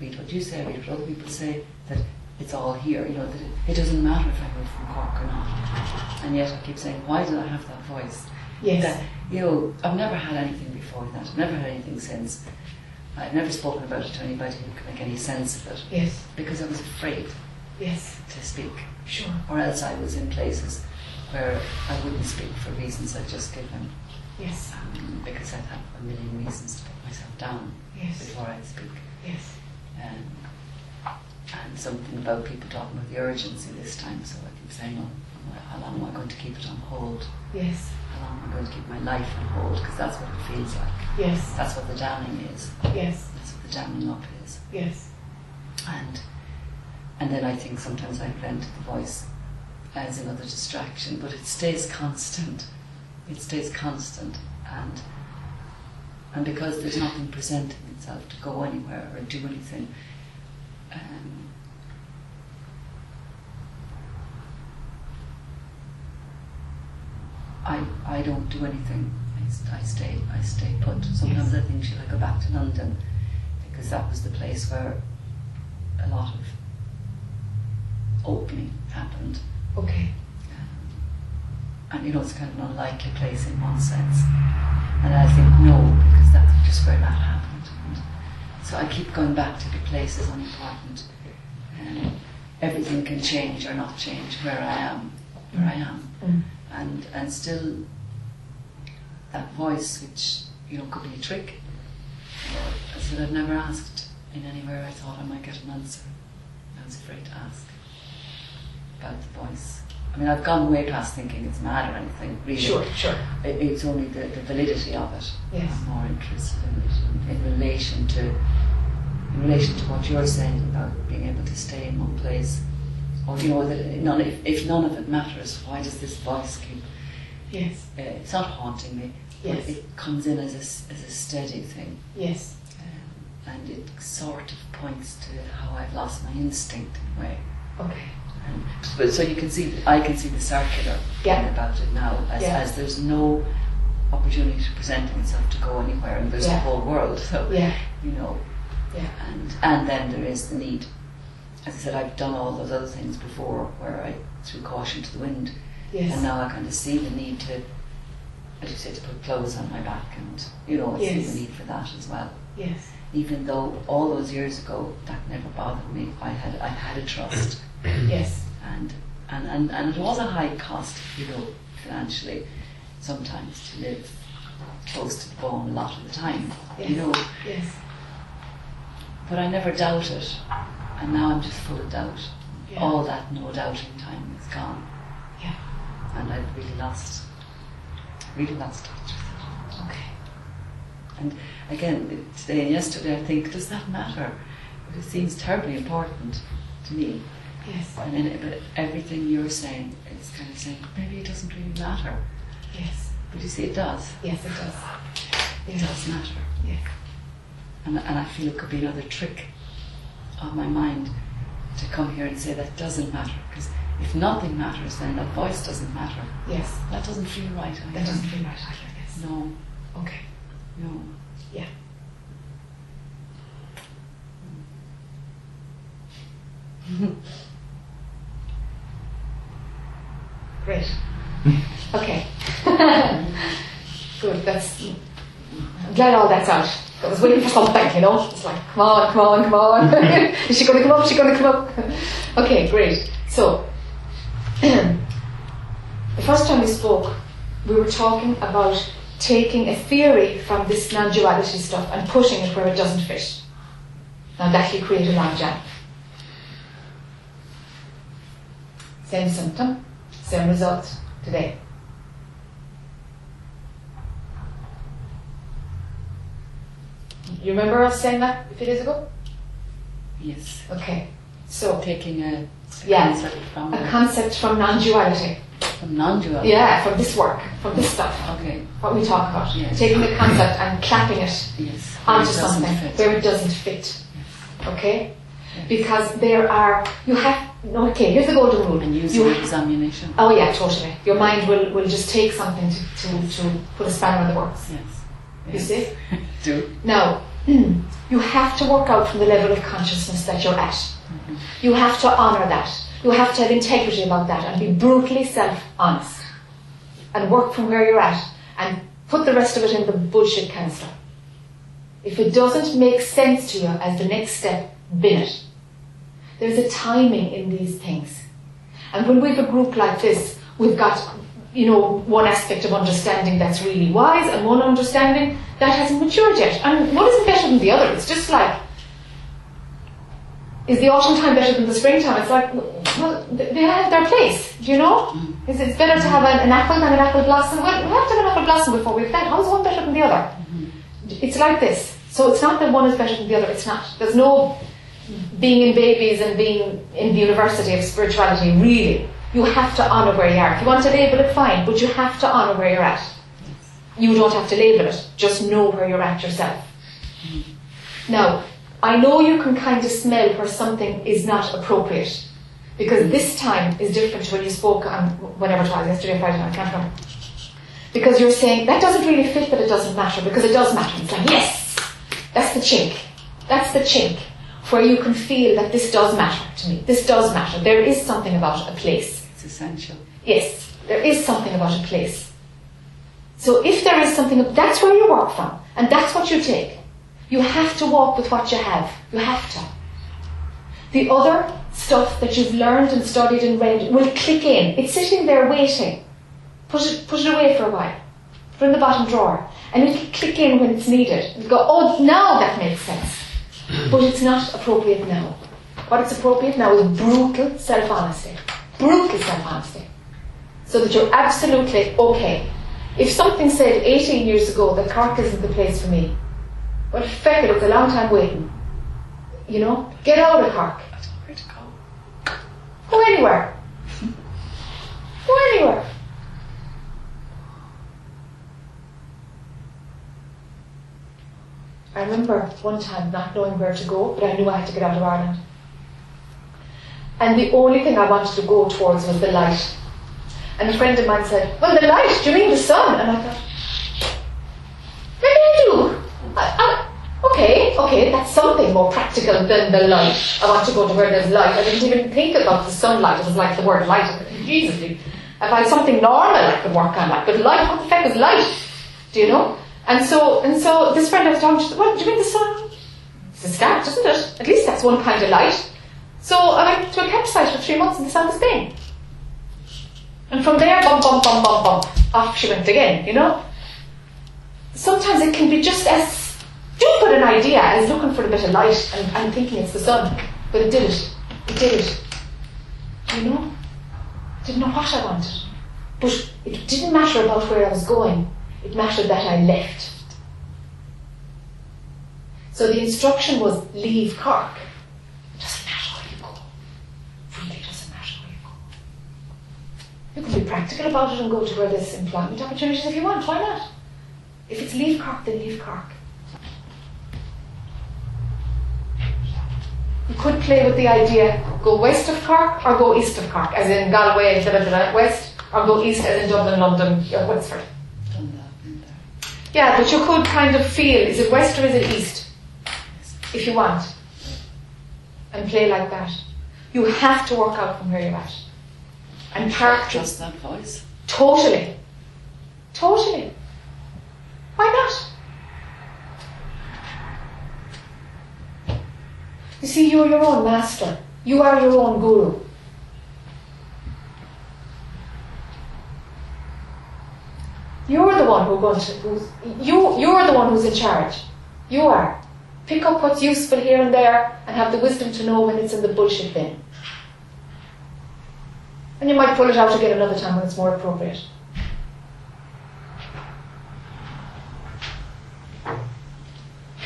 read what you say, read what other people say, that it's all here, you know, that it, it doesn't matter if I move from Cork or not. And yet I keep saying, why did I have that voice? Yes. That, you know, I've never had anything before that. I've never had anything since. I've never spoken about it to anybody who could make any sense of it Yes. because I was afraid Yes. to speak. Sure. Or else I was in places where I wouldn't speak for reasons I'd just given Yes. um, because I'd have a million reasons to put myself down Yes. before I'd speak. Yes. Um, and something about people talking about the urgency this time, so I keep saying, well, How long am I going to keep it on hold? Yes. How long am going to keep my life on hold? Because that's what it feels like. Yes. That's what the damming is. Yes. That's what the damming up is. Yes. And and then I think sometimes I blend the voice as another distraction, but it stays constant. It stays constant, and and because there's nothing presenting itself to go anywhere or do anything. Um, I, I don't do anything. I, I stay I stay put. Sometimes Yes. I think should I go back to London because that was the place where a lot of opening happened. Okay. Um, and you know, it's kind of an unlikely place in one sense. And I think no, because that's just where that happened. And so I keep going back to the place is unimportant. Um, everything can change or not change where I am, where I am. Mm. And, and still, that voice, which, you know, could be a trick, I said I've never asked in anywhere I thought I might get an answer. I was afraid to ask about the voice. I mean, I've gone way past thinking it's mad or anything, really. Sure. Sure. It, it's only the, the validity of it. Yes. I'm more interested in it in, in relation to in relation to what you're saying about being able to stay in one place. Or you know that none if, if none of it matters, why does this voice keep Yes. uh, it's not haunting me, Yes. it comes in as a, as a steady thing. Yes. Um, and it sort of points to how I've lost my instinct in a way. Okay. And, but so you can see, I can see the circular Yeah. thing about it now, as, Yeah. as there's no opportunity presenting itself to go anywhere, and there's Yeah. the whole world. So Yeah. you know, Yeah. and and then there is the need. As I said, I've done all those other things before, where I threw caution to the wind, Yes. and now I kind of see the need to, as you say, to put clothes on my back, and you know, I see the need for that as well. Yes. Even though all those years ago that never bothered me, I had I had a trust Yes. and and, and, and it was a high cost, you know, financially, sometimes to live close to the bone a lot of the time, you know. Yes. But I never doubted, and now I'm just full of doubt. Yeah. All that no doubting time is gone, Yeah. and I've really lost, really lost touch with it. Okay. And again, today and yesterday, I think, does that matter? But it seems terribly important to me. Yes. And then, but everything you're saying is kind of saying maybe it doesn't really matter. Yes. But you see, it does. Yes, it does. It does matter. Yeah. And, and I feel it could be another trick of my mind to come here and say that doesn't matter. Because if nothing matters, then that voice doesn't matter. Yes. That doesn't feel right either. That doesn't feel right either. Yes. No, Okay. no. Yeah. Great. Okay. Good. That's. I'm glad all that's out. I was for something, you know. It's like, come on, come on, come on. Is she going to come up? Is she going to come up? okay, great. So, the first time we spoke, we were talking about taking a theory from this non-duality stuff and putting it where it doesn't fit. Now that can create a logjam. Same symptom, same result today. You remember us saying that a few days ago? Yes. Okay. So, Taking a, Yeah. concept from, a concept from non-duality. from non-duality. Yeah, from this work, from this stuff, Okay. what we talk about. Yes. Taking the concept and clapping it Yes. onto It something fit. where it doesn't fit. Yes. Okay? Because there are, you have, no, okay, here's the golden rule. And using You it as ammunition. Oh yeah, totally. Your mind will, will just take something to, to, to put a spanner in the works. Yes. You see? Do. Now, hmm, you have to work out from the level of consciousness that you're at. You have to honour that. You have to have integrity about that and be brutally self-honest. And work from where you're at and put the rest of it in the bullshit canister. If it doesn't make sense to you as the next step, bin it. There's a timing in these things. And when we've a group like this, we've got, you know, one aspect of understanding that's really wise and one understanding that hasn't matured yet. And one isn't better than the other. It's just like, is the autumn time better than the springtime? It's like, well, they have their place, do you know? Mm. Is it's better to have an, an apple than an apple blossom? Well, we have to have an apple blossom before we have that. How is one better than the other? It's like this. So it's not that one is better than the other. It's not. There's no being in babies and being in the university of spirituality. Really, you have to honour where you are. If you want to label it, fine, but you have to honour where you're at. You don't have to label it. Just know where you're at yourself. Now, I know you can kind of smell where something is not appropriate because this time is different to when you spoke on whenever it was yesterday, Friday night, I can't remember. Because you're saying that doesn't really fit, but it doesn't matter because it does matter. It's like yes, that's the chink. That's the chink where you can feel that this does matter to me. This does matter. There is something about a place. It's essential. Yes, there is something about a place. So if there is something, that's where you work from, and that's what you take. You have to walk with what you have. You have to. The other stuff that you've learned and studied and read will click in. It's sitting there waiting. Put it, put it away for a while. Put it in the bottom drawer. And it'll click in when it's needed. You go, oh, now that makes sense. But it's not appropriate now. What is appropriate now is brutal self-honesty. Brutal self-honesty. So that you're absolutely okay. If something said 18 years ago that Cork isn't the place for me, well, feck it, it's a long time waiting. You know? Get out of Cork. Where to go? Go anywhere. Go anywhere. I remember one time not knowing where to go, but I knew I had to get out of Ireland. And the only thing I wanted to go towards was the light. And a friend of mine said, Well, the light, do you mean the sun? And I thought, Maybe I do. I, I, okay, okay, that's something more practical than the light. I want to go to where there's light. I didn't even think about the sunlight. It was like the word light. Jesus, if I had something normal I could work on that. But light, what the heck is light? Do you know? And so, and so this friend I was talking to, what, do you mean the sun? It's a start, isn't it? At least that's one kind of light. So I went to a campsite for three months in the south of Spain. And from there, bump, bump, bump, bump, bump, off she went again, you know? Sometimes it can be just as stupid an idea as looking for a bit of light and, and thinking it's the sun. But it did it. It did it. You know? Didn't know what I wanted. But it didn't matter about where I was going. It mattered that I left. So the instruction was leave Cork. It doesn't matter where you go. Really doesn't matter where you can be practical about it and go to where there's employment opportunities if you want. Why not? If it's leave Cork, then leave Cork. You could play with the idea go west of Cork or go east of Cork, as in Galway, da, da, west, or go east as in Dublin, London, or Wexford. Yeah, but you could kind of feel is it west or is it east? If you want. And play like that. You have to work out from where you're at. And Trust that voice. Totally. Totally. Why not? You see, you're your own master. You are your own guru. You're the one who going to, who's, you, you're the one who's in charge. You are. Pick up what's useful here and there and have the wisdom to know when it's in the bullshit bin. And you might pull it out again another time when it's more appropriate.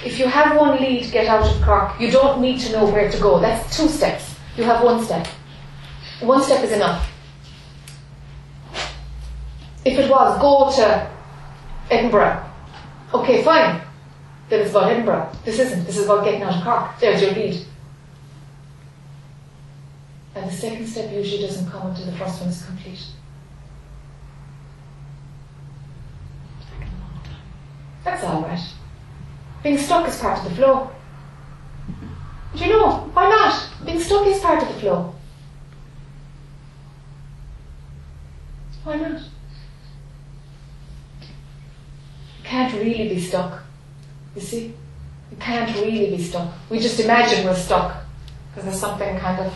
If you have one lead, get out of Cork. You don't need to know where to go. That's two steps. You have one step. One step is enough. If it was, go to Edinburgh. Okay, fine. Then it's about Edinburgh. This isn't. This is about getting out of Cork. There's your lead. And the second step usually doesn't come until the first one is complete. That's all right. Being stuck is part of the flow. Do you know? Why not? Being stuck is part of the flow. Why not? You can't really be stuck. You see? You can't really be stuck. We just imagine we're stuck because there's something kind of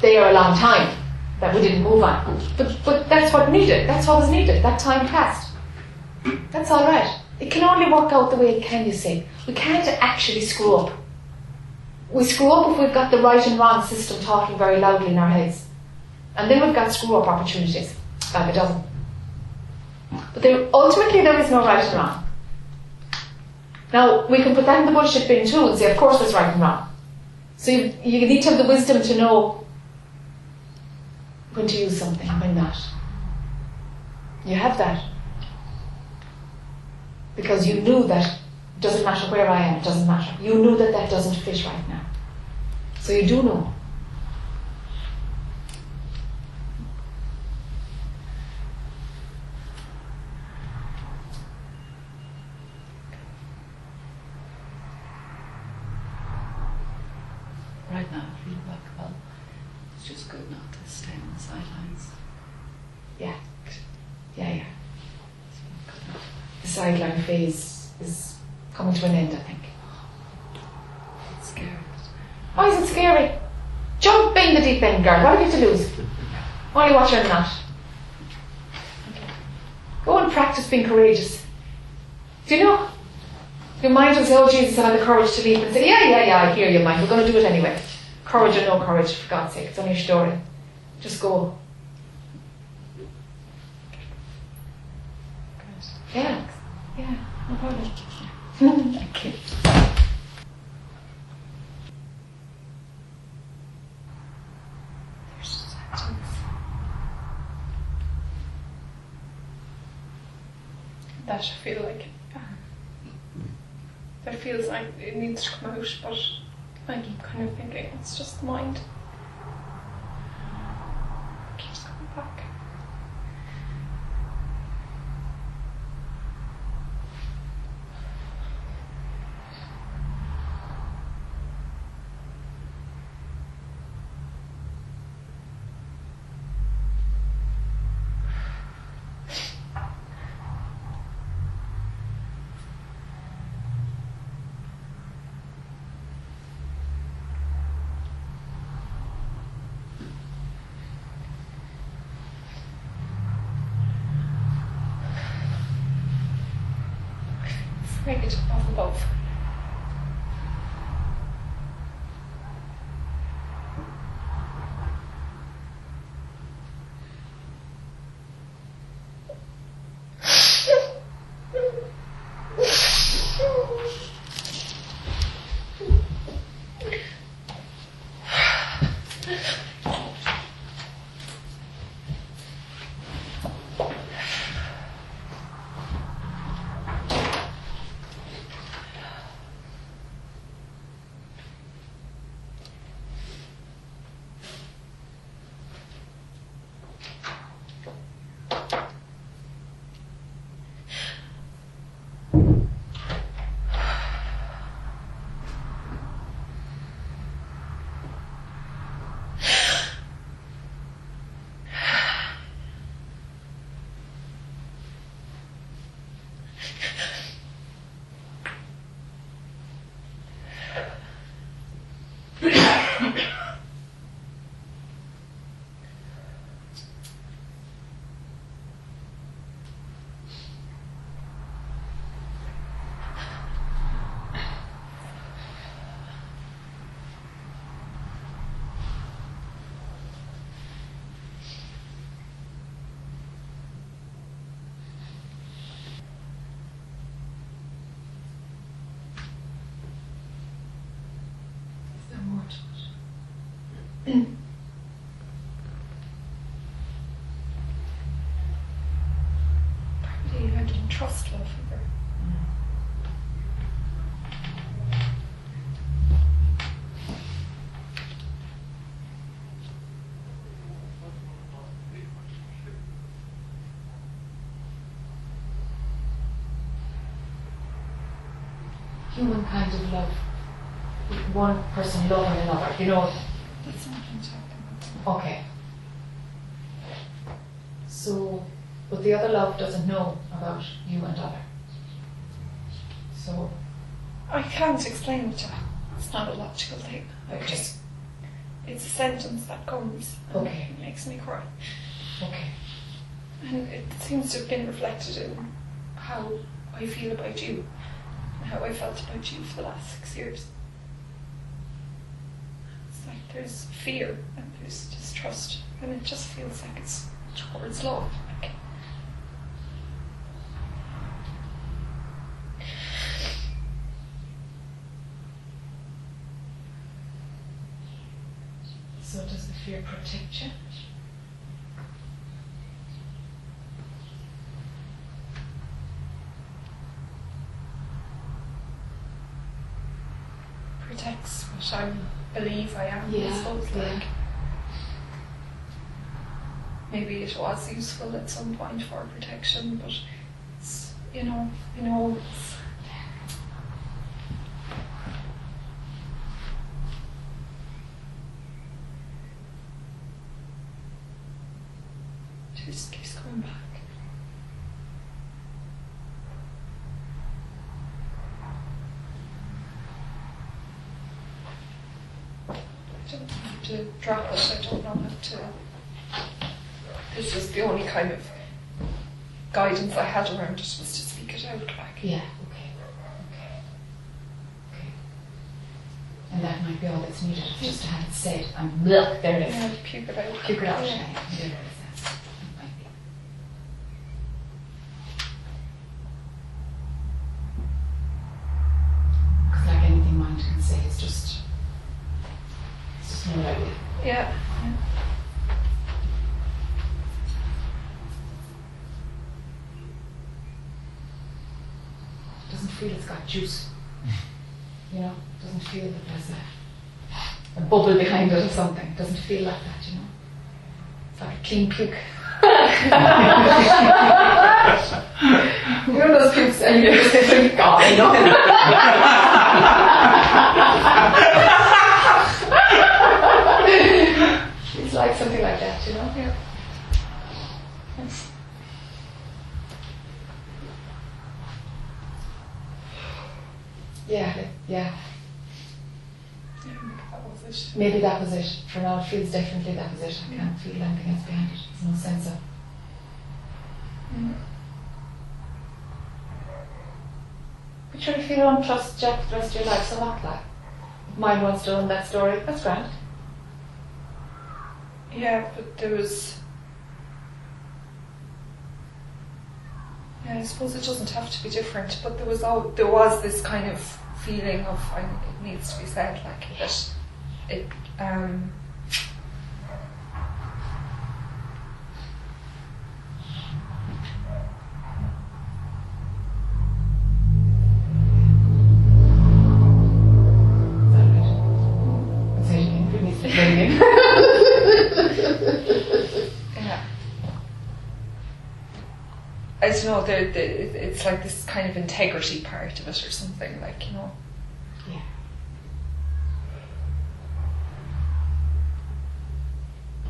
there a long time that we didn't move on. But, but that's what needed. That's what was needed. That time passed. That's all right. It can only work out the way it can, you see. We can't actually screw up. We screw up if we've got the right and wrong system talking very loudly in our heads. And then we've got screw up opportunities, like a dozen. But there, ultimately, there is no right and wrong. Now, we can put that in the bullshit bin too and say, of course, there's right and wrong. So you, you need to have the wisdom to know when to use something when not. You have that. Because you knew that doesn't matter where I am, it doesn't matter. You knew that that doesn't fit right now. So you do know. Right now, I feel like, well, it's just good not to stay on the sidelines. Yeah. Yeah, yeah. It's not good enough. The sideline phase is coming to an end, I think. It's scary. Why is it scary? Jump in the deep end, girl. What have you to lose? Only watch or not. Go and practice being courageous. Do you know? Your mind will say, oh, Jesus, I have the courage to leap and say, yeah, yeah, yeah, I hear you, mind. We're going to do it anyway. Courage or no courage, for God's sake. It's only a story. Just go. Yeah. Yeah, no problem. Thank you. There's sentence. That feel like that feels like it needs to come out, but I keep kind of thinking it's just the mind. Of love. One person loving another, you know. That's not what I'm talking about. Okay. So, but the other love doesn't know about you and other. So, I can't explain it. It's not a logical thing. I Okay. just it's a sentence that comes and Okay. it makes me cry. okay. And it seems to have been reflected in how I feel about you how I felt about you for the last six years. It's like there's fear and there's distrust, and it just feels like it's towards love. Like, So does the fear protect you? protects what I believe I am. I Yeah, suppose, yeah. like maybe it was useful at some point for protection, but it's, you know, you know, it's, it just keeps coming back. I don't know how to drop it. I don't know how to. This was the only kind of guidance I had around it was it out. Like, Yeah, okay. Okay. Okay. And that might be all that's needed, just to have it said. I'm um, blech, there it is. yeah, puke it out. Puke it out. Yeah. Yeah, there it is. That's- that might be. Because like anything mind can say, it's just, it's just no idea. Yeah. It doesn't feel it's got juice. You know, doesn't feel that there's a, a bubble behind it or something. It doesn't feel like that, you know. It's like a clean puke. you know those pukes and you just think, God, you know. it's like something like that, you know. Yeah. Yeah, yeah. Maybe that was it. For now, it feels definitely that was it. I can't feel anything else behind it. There's no sense of. Mm. But sure, if you don't trust Jack the rest of your life, so what, like? If mine wants to own that story, that's grand. Yeah, but there was. Yeah, I suppose it doesn't have to be different, but there was all, there was this kind of feeling of I, it needs to be said, like that it. Um, don't know. The, the, it's like this kind of integrity part of it, or something like you know. yeah.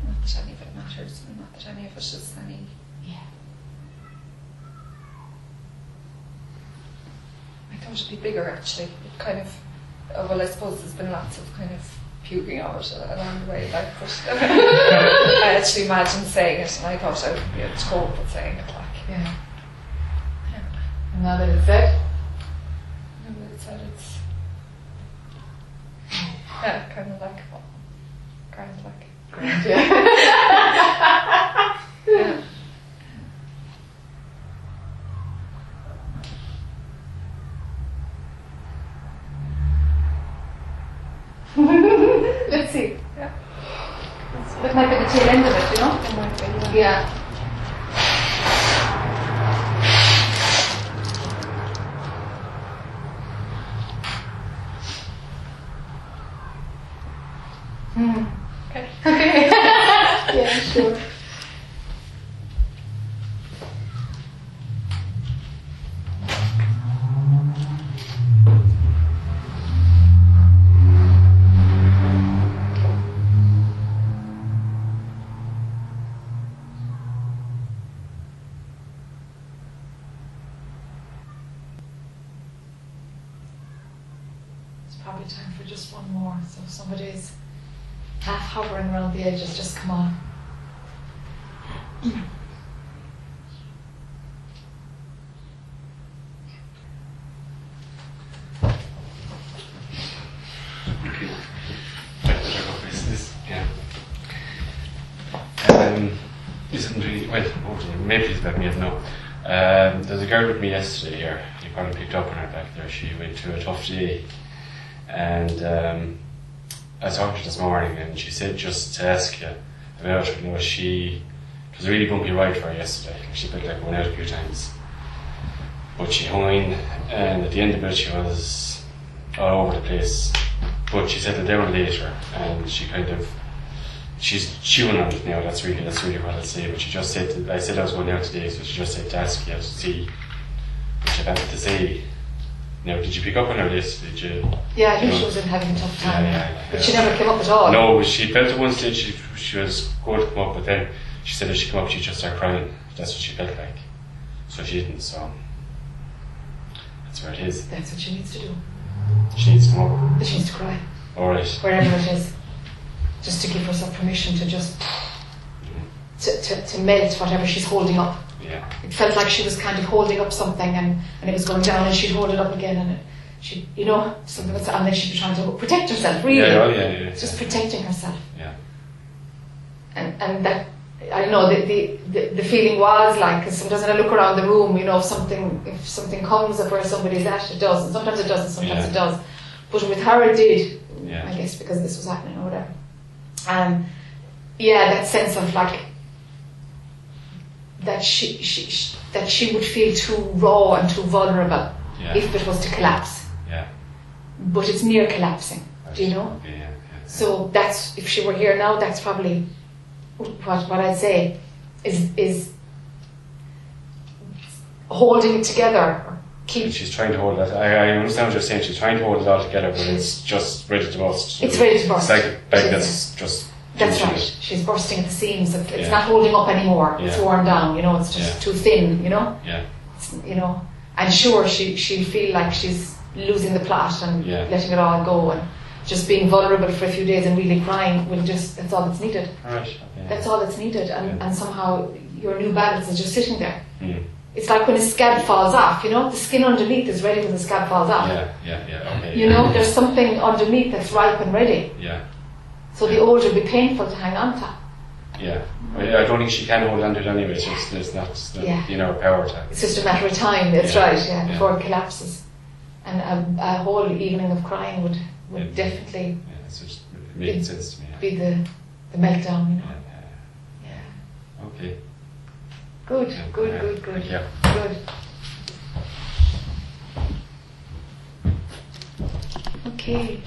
Not that any of it matters, and not that any of it is any. Yeah. I thought it'd be bigger actually. It kind of, oh, well, I suppose there's been lots of kind of puking out along the way, like, but I actually imagined saying it and I thought I would be able to cope with saying it, like, yeah. Now that it's said, And it said it's, yeah, kind of like, well, grand, like, grand, yeah. yeah. Let's see. Yeah. That might be the tail end of it, you know? It might be, yeah. Yeah. Me, know. Um, there's a girl with me yesterday here. You probably picked up on her back there. She went through a tough day. And um, I to her this morning and she said just to ask you about, you know, she, it was a really bumpy ride for her yesterday. She felt like going out a few times. But she hung in and at the end of it she was all over the place. But she said settled down later and she kind of she's chewing on it now. That's really that's really what I'll say. But she just said I said I was going out today, so she just said to ask you to see what she had to say. Now, did you pick up on her list? Did you? Yeah, I think she was in having a tough time. Yeah, yeah, yeah. But she never came up at all. No, she felt at one stage she she was going to come up, but then she said if she came up, she'd just start crying. That's what she felt like. So she didn't. So that's where it is. That's what she needs to do. She needs to come up. She needs to cry, All right. wherever it is. Just to give herself permission to just to, to, to melt whatever she's holding up. Yeah. It felt like she was kind of holding up something and, and it was going down and she'd hold it up again and it, she, you know, something that's, and then she'd be trying to protect herself, really. Yeah. Oh, yeah. Yeah. yeah. Just protecting herself. Yeah. And, and that, I don't know, the, the, the, the feeling was like, sometimes when I look around the room, you know, if something, if something comes of where somebody's at, it does, and sometimes it doesn't, sometimes Yeah. it does. But with her it did, Yeah. I guess, because this was happening or whatever. Um, yeah, that sense of like, that she, she, she that she would feel too raw and too vulnerable Yeah. if it was to collapse. Yeah. But it's near collapsing, do you know? Okay, yeah. So that's if she were here now, that's probably what what I'd say is is holding it together. Keep She's trying to hold that. I, I understand what you're saying. She's trying to hold it all together, but it's just ready to burst. It's ready to burst. It's like bag that's just. that's right. it. She's bursting at the seams. It's Yeah. not holding up anymore. It's worn down. You know, it's just Yeah. too thin. You know, Yeah. it's, you know. And sure, she she'll feel like she's losing the plot and Yeah. letting it all go and just being vulnerable for a few days and really crying will just that's all that's needed. Right. That's all that's needed, and, Yeah. and somehow your new balance is just sitting there. Mm. It's like when a scab falls off, you know, the skin underneath is ready when the scab falls off. Yeah. Yeah. Yeah. Okay. You yeah. know, there's something underneath that's ripe and ready. Yeah. So the old will be painful to hang on to. Yeah. I, I don't think she can hold on to it anyway. It's just it's not, it's not Yeah. in power to. It's just a matter of time, that's Yeah. right, yeah, Yeah. before it collapses. And a, a whole evening of crying would, would Yeah. definitely Yeah. It's just it It- sense to me. Yeah. be the, the meltdown, you know. Yeah. Yeah. yeah. Okay. Good, good, good, good. You. Good. Okay.